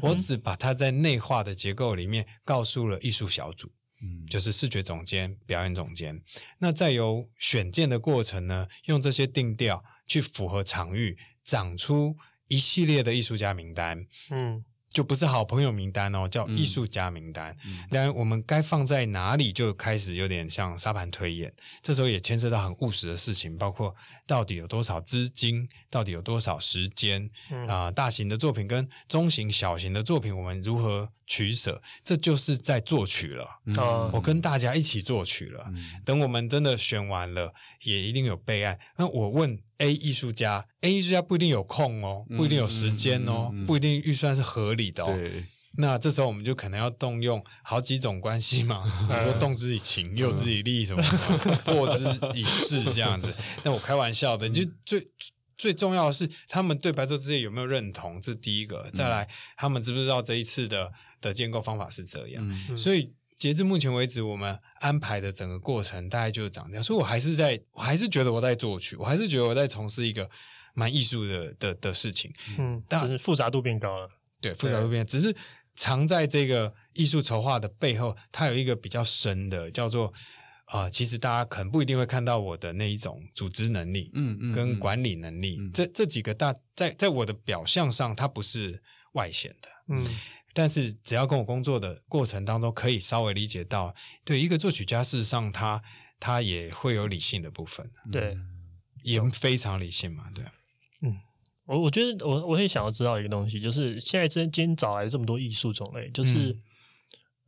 我只把它在内化的结构里面告诉了艺术小组。嗯，就是视觉总监、表演总监，那再由选件的过程呢，用这些定调去符合场域，长出一系列的艺术家名单。嗯。就不是好朋友名单哦，叫艺术家名单。然后、嗯嗯、我们该放在哪里，就开始有点像沙盘推演。这时候也牵涉到很务实的事情，包括到底有多少资金，到底有多少时间啊、嗯呃？大型的作品跟中型、小型的作品，我们如何取舍？这就是在作曲了。嗯、我跟大家一起作曲了。嗯、等我们真的选完了，也一定有备案。那我问。A 艺术家，A 艺术家不一定有空哦，不一定有时间哦，嗯嗯嗯、不一定预算是合理的哦。对那这时候我们就可能要动用好几种关系嘛，*laughs* 比如说动之以情，诱之以利，什么 *laughs* 过之以势这样子。那我开玩笑的，就最最重要的是他们对白昼之夜有没有认同，这是第一个。再来，他们知不知道这一次的的建构方法是这样？嗯、所以。截至目前为止，我们安排的整个过程大概就是长这样，所以我还是在，我还是觉得我在作曲，我还是觉得我在从事一个蛮艺术的的的事情。嗯，但是复杂度变高了。对，复杂度变，只是藏在这个艺术筹划的背后，它有一个比较深的，叫做啊、呃，其实大家可能不一定会看到我的那一种组织能力，嗯嗯，跟管理能力，嗯嗯、这这几个大在在我的表象上，它不是外显的，嗯。但是只要跟我工作的过程当中，可以稍微理解到，对一个作曲家，事实上他他也会有理性的部分，对，也非常理性嘛，对。嗯，我我觉得我我也想要知道一个东西，就是现在今今天找来这么多艺术种类，就是、嗯、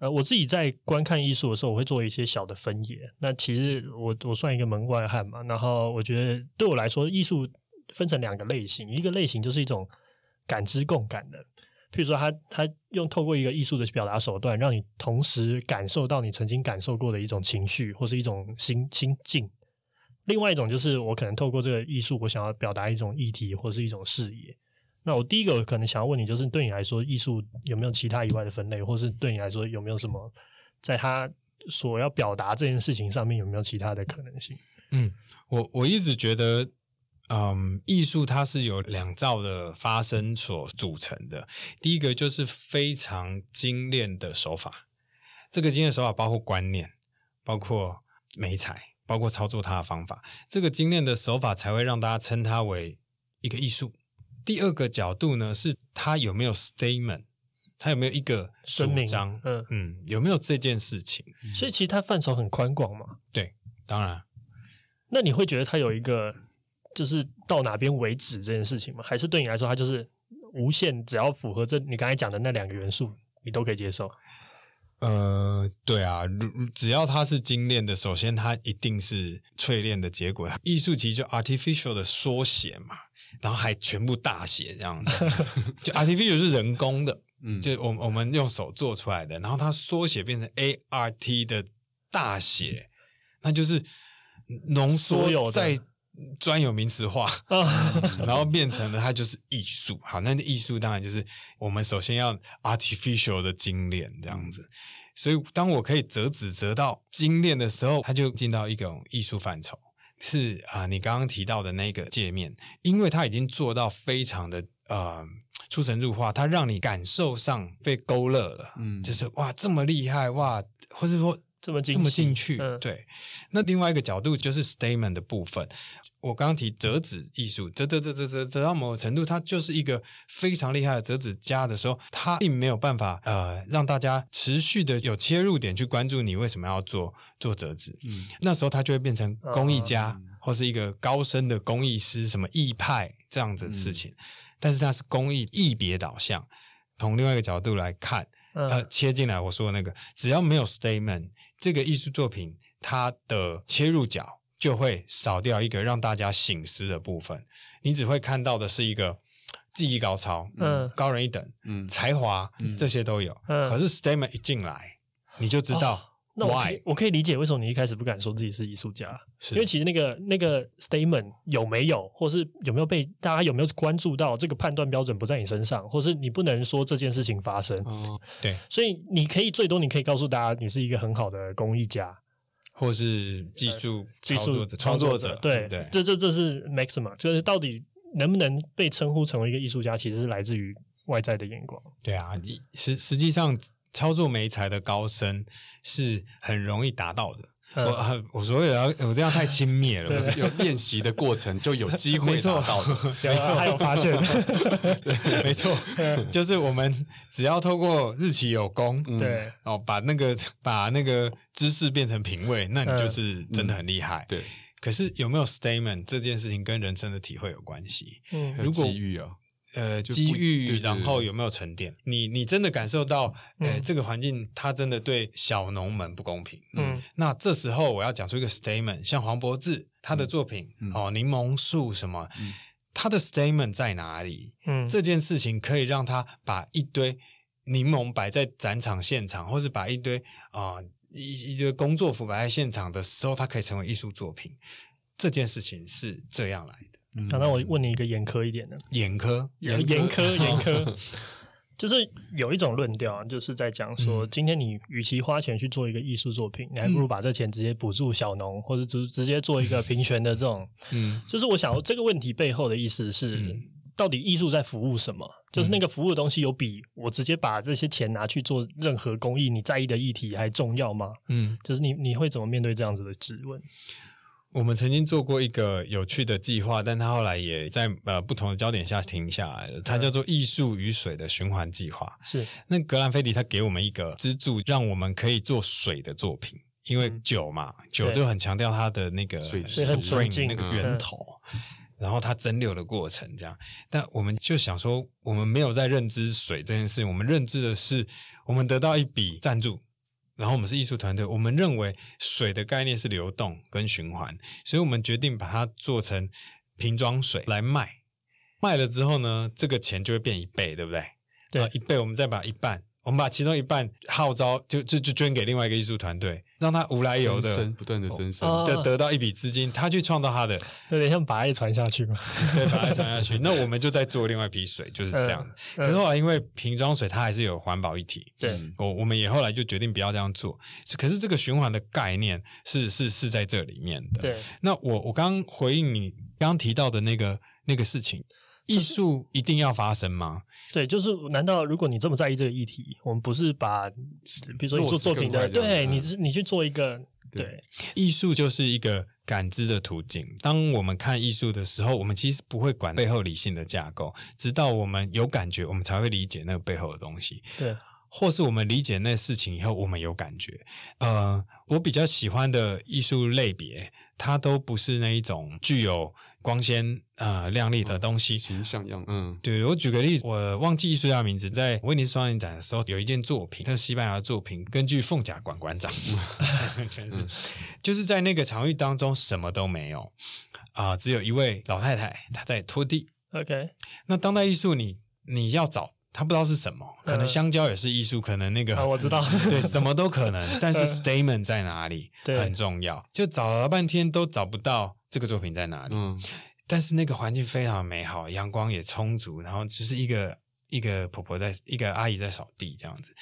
呃，我自己在观看艺术的时候，我会做一些小的分野。那其实我我算一个门外汉嘛，然后我觉得对我来说，艺术分成两个类型，一个类型就是一种感知共感的。譬如说他，他用透过一个艺术的表达手段，让你同时感受到你曾经感受过的一种情绪，或是一种心心境。另外一种就是，我可能透过这个艺术，我想要表达一种议题，或是一种视野。那我第一个可能想要问你，就是对你来说，艺术有没有其他以外的分类，或是对你来说有没有什么，在他所要表达这件事情上面有没有其他的可能性？嗯，我我一直觉得。嗯，艺术它是由两造的发生所组成的。第一个就是非常精炼的手法，这个精炼手法包括观念，包括美彩，包括操作它的方法。这个精炼的手法才会让大家称它为一个艺术。第二个角度呢，是它有没有 statement，它有没有一个主张？嗯嗯，有没有这件事情？所以其实它范畴很宽广嘛。对，当然。那你会觉得它有一个？就是到哪边为止这件事情吗？还是对你来说，它就是无限，只要符合这你刚才讲的那两个元素，你都可以接受？呃，对啊，只要它是精炼的，首先它一定是淬炼的结果。艺术其实就 artificial 的缩写嘛，然后还全部大写这样子，*laughs* 就 artificial 是人工的，嗯，就我我们用手做出来的，然后它缩写变成 art 的大写，那就是浓缩在。专有名词化，然后变成了它就是艺术。好，那艺术当然就是我们首先要 artificial 的精炼这样子。所以当我可以折纸折到精炼的时候，它就进到一种艺术范畴。是啊，你刚刚提到的那个界面，因为它已经做到非常的呃出神入化，它让你感受上被勾勒了。嗯，就是哇这么厉害哇，或者说这么这么进去。嗯、对，那另外一个角度就是 statement 的部分。我刚刚提折纸艺术，折折折折折折到某个程度，它就是一个非常厉害的折纸家的时候，它并没有办法呃让大家持续的有切入点去关注你为什么要做做折纸。嗯，那时候它就会变成工艺家，嗯、或是一个高深的工艺师，什么艺派这样子的事情。嗯、但是它是工艺艺别导向，从另外一个角度来看，呃，切进来我说的那个，只要没有 statement，这个艺术作品它的切入角。就会少掉一个让大家醒思的部分，你只会看到的是一个技艺高超，嗯，高人一等，嗯，才华，嗯，这些都有，嗯，可是 statement 一进来，你就知道，那我可以我可以理解为什么你一开始不敢说自己是艺术家，因为其实那个那个 statement 有没有，或是有没有被大家有没有关注到这个判断标准不在你身上，或是你不能说这件事情发生。哦，对，所以你可以最多你可以告诉大家你是一个很好的工艺家，或是技术、呃、技术创作者。对对，这这这是 maximum，就是到底能不能被称呼成为一个艺术家，其实是来自于外在的眼光。对啊，你实实际上。操作媒材的高深是很容易达到的。嗯、我我所以要我这样太轻蔑了，不是？有练习的过程就有机会做到的。*laughs* 没错，还有发现，*laughs* 没错，就是我们只要透过日期有功，对，哦，把那个把那个知识变成品味，那你就是真的很厉害。嗯、对，可是有没有 statement 这件事情跟人生的体会有关系？嗯，如果机遇啊。呃，机遇，然后有没有沉淀？你你真的感受到，呃，嗯、这个环境它真的对小农们不公平。嗯，那这时候我要讲出一个 statement，像黄柏志他的作品，嗯、哦，柠檬树什么，嗯、他的 statement 在哪里？嗯，这件事情可以让他把一堆柠檬摆在展场现场，或是把一堆啊、呃、一一堆工作服摆在现场的时候，他可以成为艺术作品。这件事情是这样来的。那、嗯啊、我问你一个严苛一点的，严苛，严严苛，严苛，*laughs* 就是有一种论调，就是在讲说，今天你与其花钱去做一个艺术作品，嗯、你还不如把这钱直接补助小农，或者直直接做一个平权的这种。嗯，就是我想这个问题背后的意思是，嗯、到底艺术在服务什么？就是那个服务的东西有比我直接把这些钱拿去做任何公益，你在意的议题还重要吗？嗯，就是你你会怎么面对这样子的质问？我们曾经做过一个有趣的计划，但它后来也在呃不同的焦点下停下来了。它叫做“艺术与水的循环计划”。是，那格兰菲迪他给我们一个资助，让我们可以做水的作品，因为酒嘛，嗯、酒就很强调它的那个水 spring 那个源头，嗯、然后它蒸馏的过程这样。但我们就想说，我们没有在认知水这件事，我们认知的是，我们得到一笔赞助。然后我们是艺术团队，我们认为水的概念是流动跟循环，所以我们决定把它做成瓶装水来卖。卖了之后呢，这个钱就会变一倍，对不对？对，一倍我们再把一半。我们把其中一半号召，就就就捐给另外一个艺术团队，让他无来由的不断的增生，就得到一笔资金，他去创造他的，有点像把爱传下去嘛。*laughs* 对，把爱传下去。*laughs* 那我们就在做另外一批水，就是这样。可是后来因为瓶装水它还是有环保议题，对，我我们也后来就决定不要这样做。可是这个循环的概念是是是在这里面的。对，那我我刚刚回应你刚刚提到的那个那个事情。艺术一定要发生吗？对，就是难道如果你这么在意这个议题，我们不是把，比如说你做作品的，对你你去做一个，对，艺术就是一个感知的途径。当我们看艺术的时候，我们其实不会管背后理性的架构，直到我们有感觉，我们才会理解那个背后的东西。对。或是我们理解那事情以后，我们有感觉。呃，我比较喜欢的艺术类别，它都不是那一种具有光鲜呃亮丽的东西，形象样。嗯，对，我举个例子，我忘记艺术家的名字，在威尼斯双年展的时候，有一件作品，它是西班牙的作品，根据凤甲馆馆长，*laughs* 全是就是在那个场域当中什么都没有啊、呃，只有一位老太太她在拖地。OK，那当代艺术你，你你要找。他不知道是什么，可能香蕉也是艺术，可能那个、啊、我知道，*laughs* 对，什么都可能。*laughs* 但是 statement 在哪里很重要，就找了半天都找不到这个作品在哪里。嗯，但是那个环境非常美好，阳光也充足，然后就是一个一个婆婆在，一个阿姨在扫地这样子。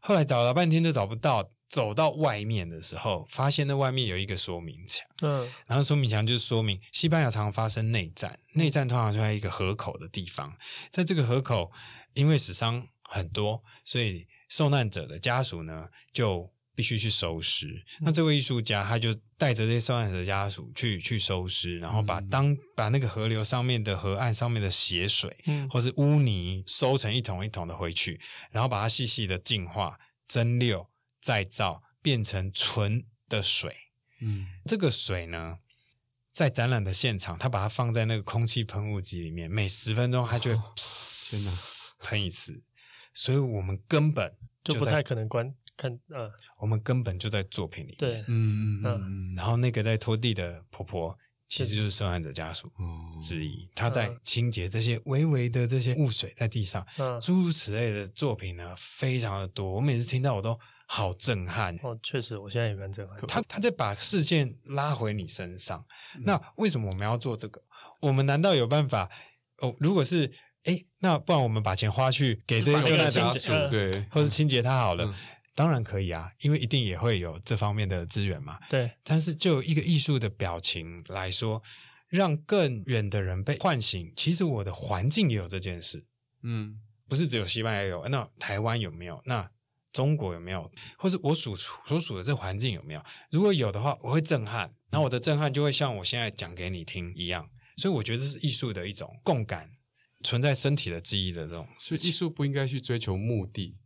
后来找了半天都找不到。走到外面的时候，发现那外面有一个说明墙。嗯，然后说明墙就是说明西班牙常常发生内战，内战通常就在一个河口的地方，在这个河口，因为死伤很多，所以受难者的家属呢就必须去收尸。嗯、那这位艺术家他就带着这些受难者的家属去去收尸，然后把当把那个河流上面的河岸上面的血水，嗯、或是污泥收成一桶一桶的回去，然后把它细细的净化蒸馏。再造变成纯的水，嗯，这个水呢，在展览的现场，他把它放在那个空气喷雾机里面，每十分钟它就会真的。喷一次，所以我们根本就，就不太可能观看，呃、嗯，我们根本就在作品里面，对，嗯嗯。嗯，然后那个在拖地的婆婆其实就是受害者家属之一。他在清洁这些微微的这些污水在地上，诸如此类的作品呢，非常的多。我每次听到我都好震撼。哦，确实，我现在也蛮震撼。他他在把事件拉回你身上。那为什么我们要做这个？我们难道有办法？哦，如果是哎，那不然我们把钱花去给这些受害者家属，对，或是清洁他好了。当然可以啊，因为一定也会有这方面的资源嘛。对，但是就一个艺术的表情来说，让更远的人被唤醒。其实我的环境也有这件事，嗯，不是只有西班牙有，那台湾有没有？那中国有没有？或是我所所属的这环境有没有？如果有的话，我会震撼。那我的震撼就会像我现在讲给你听一样。所以我觉得这是艺术的一种共感，存在身体的记忆的这种。是艺术不应该去追求目的。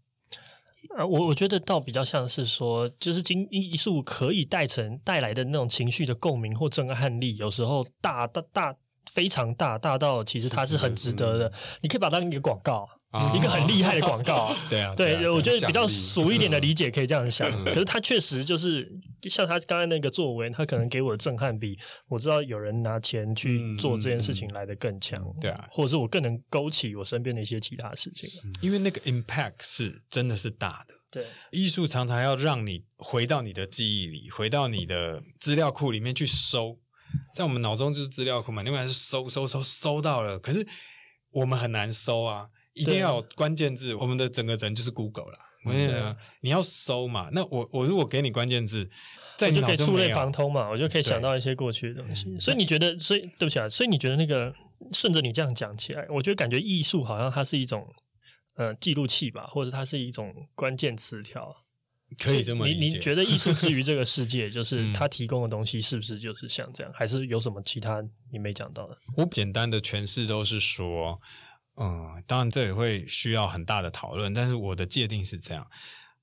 呃，我我觉得倒比较像是说，就是经艺术可以带成带来的那种情绪的共鸣或震撼力，有时候大大大非常大，大到其实它是很值得的。你可以把它当一个广告。一个很厉害的广告，*laughs* 对啊，对，我觉得比较俗一点的理解可以这样想。可是他确实就是像他刚才那个作为，他可能给我的震撼比我知道有人拿钱去做这件事情来的更强，对啊，或者是我更能勾起我身边的一些其他事情。因为那个 impact 是真的是大的。对，艺术常常要让你回到你的记忆里，回到你的资料库里面去搜，在我们脑中就是资料库嘛，另外是搜搜搜搜到了，可是我们很难搜啊。一定要有关键字，我们的整个人就是 Google 了。我跟你讲，你要搜嘛，那我我如果给你关键字，在你就可以触类旁通嘛，我就可以想到一些过去的东西。所以你觉得，所以对不起啊，所以你觉得那个顺着你这样讲起来，我觉得感觉艺术好像它是一种呃记录器吧，或者它是一种关键词条，可以这么理解。你你觉得艺术之于这个世界，*laughs* 就是它提供的东西是不是就是像这样，还是有什么其他你没讲到的？我简单的诠释都是说。嗯，当然这也会需要很大的讨论，但是我的界定是这样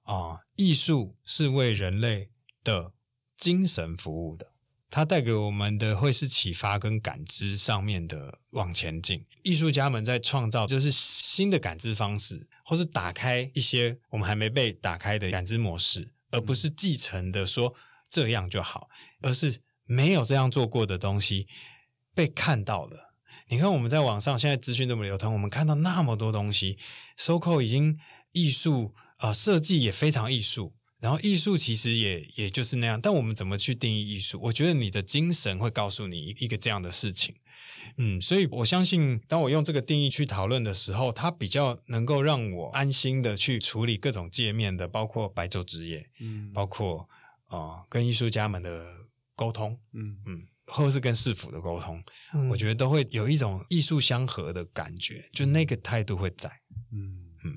啊，艺术是为人类的精神服务的，它带给我们的会是启发跟感知上面的往前进。艺术家们在创造就是新的感知方式，或是打开一些我们还没被打开的感知模式，而不是继承的说这样就好，而是没有这样做过的东西被看到了。你看，我们在网上现在资讯这么流通，我们看到那么多东西，SOCO 已经艺术啊、呃，设计也非常艺术，然后艺术其实也也就是那样。但我们怎么去定义艺术？我觉得你的精神会告诉你一个这样的事情。嗯，所以我相信，当我用这个定义去讨论的时候，它比较能够让我安心的去处理各种界面的，包括白昼之夜，嗯，包括啊、呃，跟艺术家们的沟通，嗯嗯。或是跟市府的沟通，嗯、我觉得都会有一种艺术相合的感觉，就那个态度会在。嗯嗯，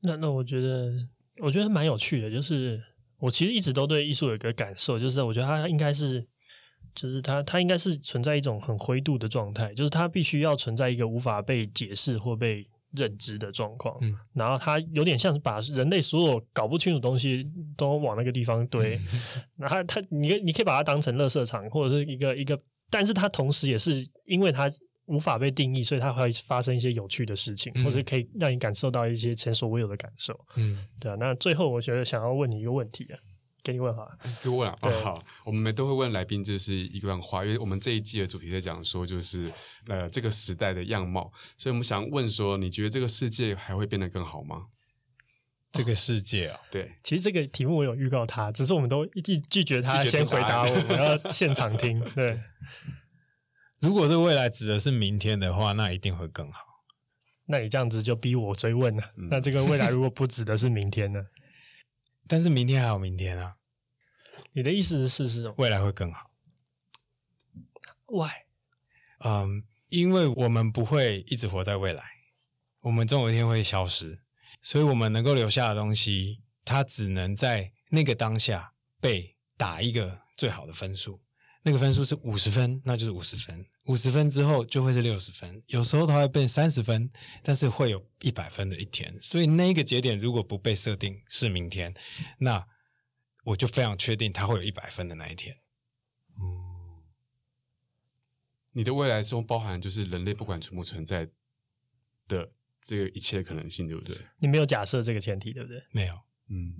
那那我觉得，我觉得蛮有趣的，就是我其实一直都对艺术有一个感受，就是我觉得它应该是，就是它它应该是存在一种很灰度的状态，就是它必须要存在一个无法被解释或被。认知的状况，嗯，然后它有点像是把人类所有搞不清楚的东西都往那个地方堆，*laughs* 然后它你你可以把它当成垃圾场或者是一个一个，但是它同时也是因为它无法被定义，所以它会发生一些有趣的事情，或者可以让你感受到一些前所未有的感受，嗯，对啊。那最后我觉得想要问你一个问题啊。给你问好了，给我问啊。好，我们都会问来宾，就是一段话，因为我们这一季的主题在讲说，就是呃这个时代的样貌，所以我们想问说，你觉得这个世界还会变得更好吗？这个世界啊，对，其实这个题目我有预告他，只是我们都拒拒绝他先回答我，我要现场听。*laughs* 对，如果这未来指的是明天的话，那一定会更好。那你这样子就逼我追问了。嗯、那这个未来如果不指的是明天呢？但是明天还有明天啊！你的意思是是什么？未来会更好。Why？嗯，因为我们不会一直活在未来，我们总有一天会消失，所以我们能够留下的东西，它只能在那个当下被打一个最好的分数。那个分数是五十分，那就是五十分。五十分之后就会是六十分，有时候它会变三十分，但是会有一百分的一天。所以那个节点如果不被设定是明天，那我就非常确定它会有一百分的那一天。嗯，你的未来中包含就是人类不管存不存在的这个一切的可能性，对不对？你没有假设这个前提，对不对？没有。嗯，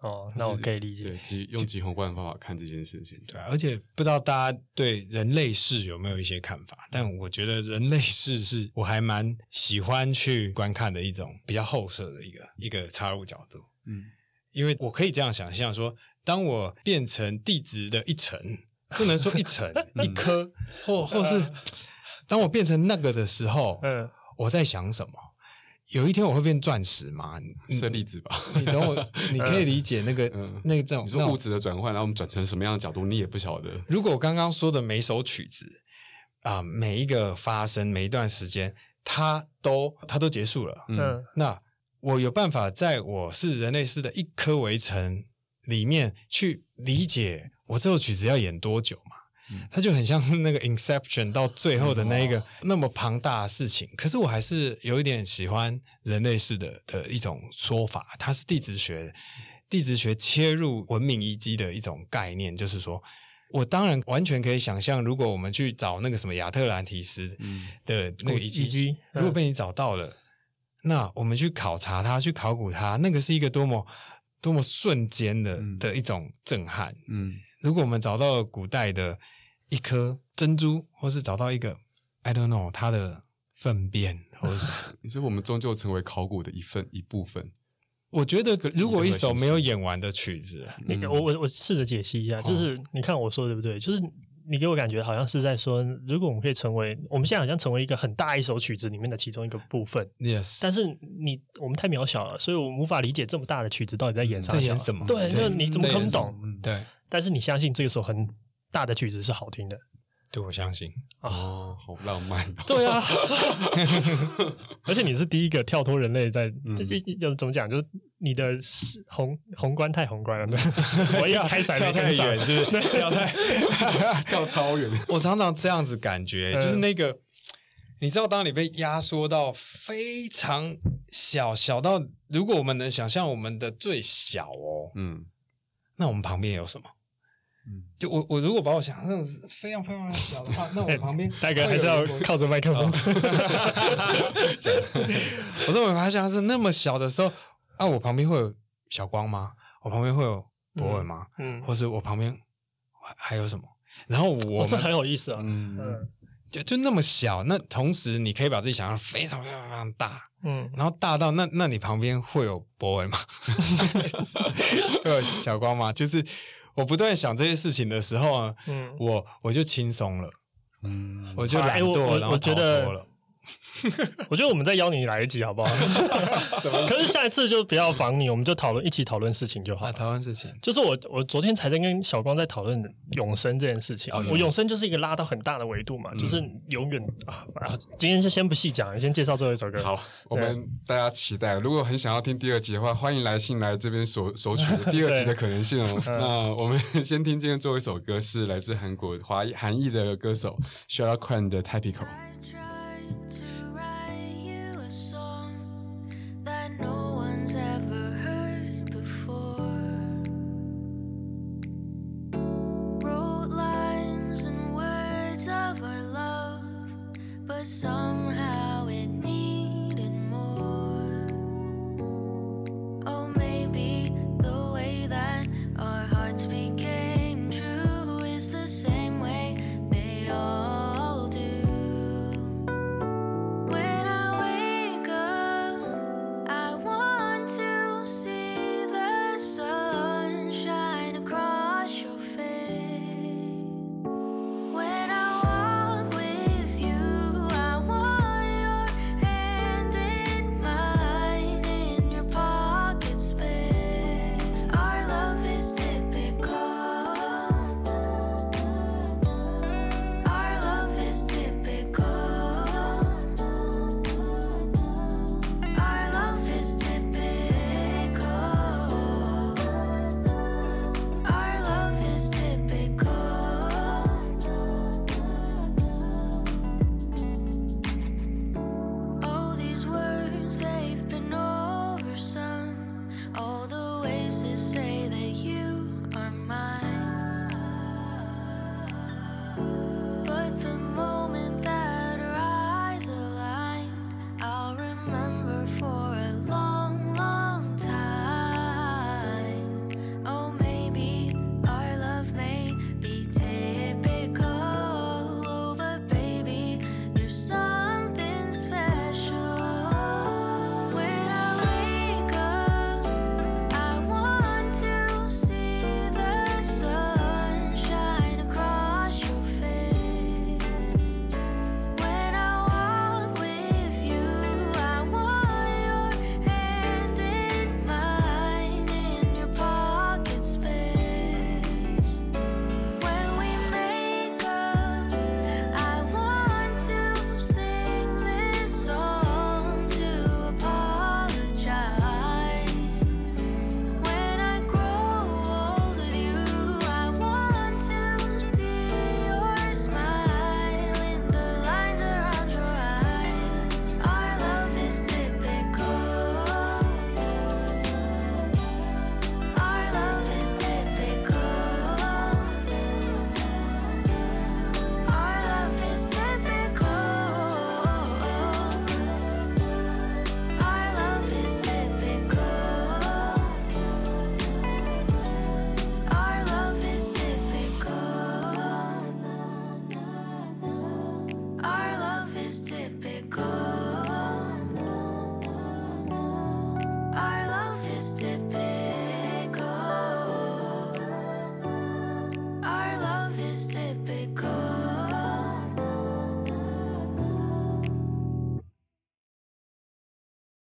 哦，那我可以理解。对，吉用吉宏观的方法看这件事情，对、啊。而且不知道大家对人类世有没有一些看法？但我觉得人类世是我还蛮喜欢去观看的一种比较后设的一个一个插入角度。嗯，因为我可以这样想象说，当我变成地质的一层，不能说一层 *laughs* 一颗，或或是 *laughs* 当我变成那个的时候，嗯，我在想什么？有一天我会变钻石吗？设例子吧，你等我，你可以理解那个、嗯、那个这种你说物质的转换，然后我们转成什么样的角度，你也不晓得。如果我刚刚说的每首曲子啊、呃，每一个发生，每一段时间，它都它都结束了，嗯，那我有办法在我是人类世的一颗围城里面去理解我这首曲子要演多久吗？它就很像是那个 Inception 到最后的那一个那么庞大的事情，可是我还是有一点喜欢人类式的的一种说法，它是地质学，地质学切入文明遗迹的一种概念，就是说我当然完全可以想象，如果我们去找那个什么亚特兰提斯的那个遗迹，如果被你找到了，那我们去考察它，去考古它，那个是一个多么多么瞬间的的一种震撼，嗯。如果我们找到了古代的一颗珍珠，或是找到一个 I don't know 它的粪便，或者是，*laughs* 所以我们终究成为考古的一份一部分。我觉得，如果一首没有演完的曲子，那个我我我试着解析一下，就是你看我说的对不对？就是你给我感觉好像是在说，如果我们可以成为，我们现在好像成为一个很大一首曲子里面的其中一个部分。Yes，但是你我们太渺小了，所以我们无法理解这么大的曲子到底在演啥，在演什么？对，就你怎么可能懂？对。但是你相信这首很大的曲子是好听的？对，我相信哦，好浪漫。对啊，*laughs* 而且你是第一个跳脱人类在，就是就怎么讲，就是你的宏宏观太宏观了，对，*laughs* 我要跳太远，是不是？跳太 *laughs* 跳超远。我常常这样子感觉，就是那个，你知道，当你被压缩到非常小，小到如果我们能想象我们的最小哦，嗯，那我们旁边有什么？就我我如果把我想象非常非常小的话，那我 *laughs* 旁边大哥还是要靠着麦克风。*laughs* 我说我发现他是那么小的时候，啊，我旁边会有小光吗？我旁边会有博文吗？嗯，或是我旁边还有什么？然后我这很有意思啊，嗯，就就那么小，那同时你可以把自己想象非常非常非常大，嗯，然后大到那那你旁边会有博文吗？*laughs* 会有小光吗？就是。我不断想这些事情的时候啊，嗯，我我就轻松了，嗯，我就懒惰，然后逃脱了。*laughs* 我觉得我们再邀你来一集好不好？*laughs* 可是下一次就不要防你，我们就讨论一起讨论事情就好。讨论事情，就是我我昨天才在跟小光在讨论永生这件事情。我永生就是一个拉到很大的维度嘛，就是永远啊啊！今天就先不细讲，先介绍最后一首歌。好，我们大家期待。如果很想要听第二集的话，欢迎来信来这边索 *laughs* 索取第二集的可能性哦。那我们先听今天最后一首歌，是来自韩国华裔韩裔的歌手 Shara Kwan 的 Typical。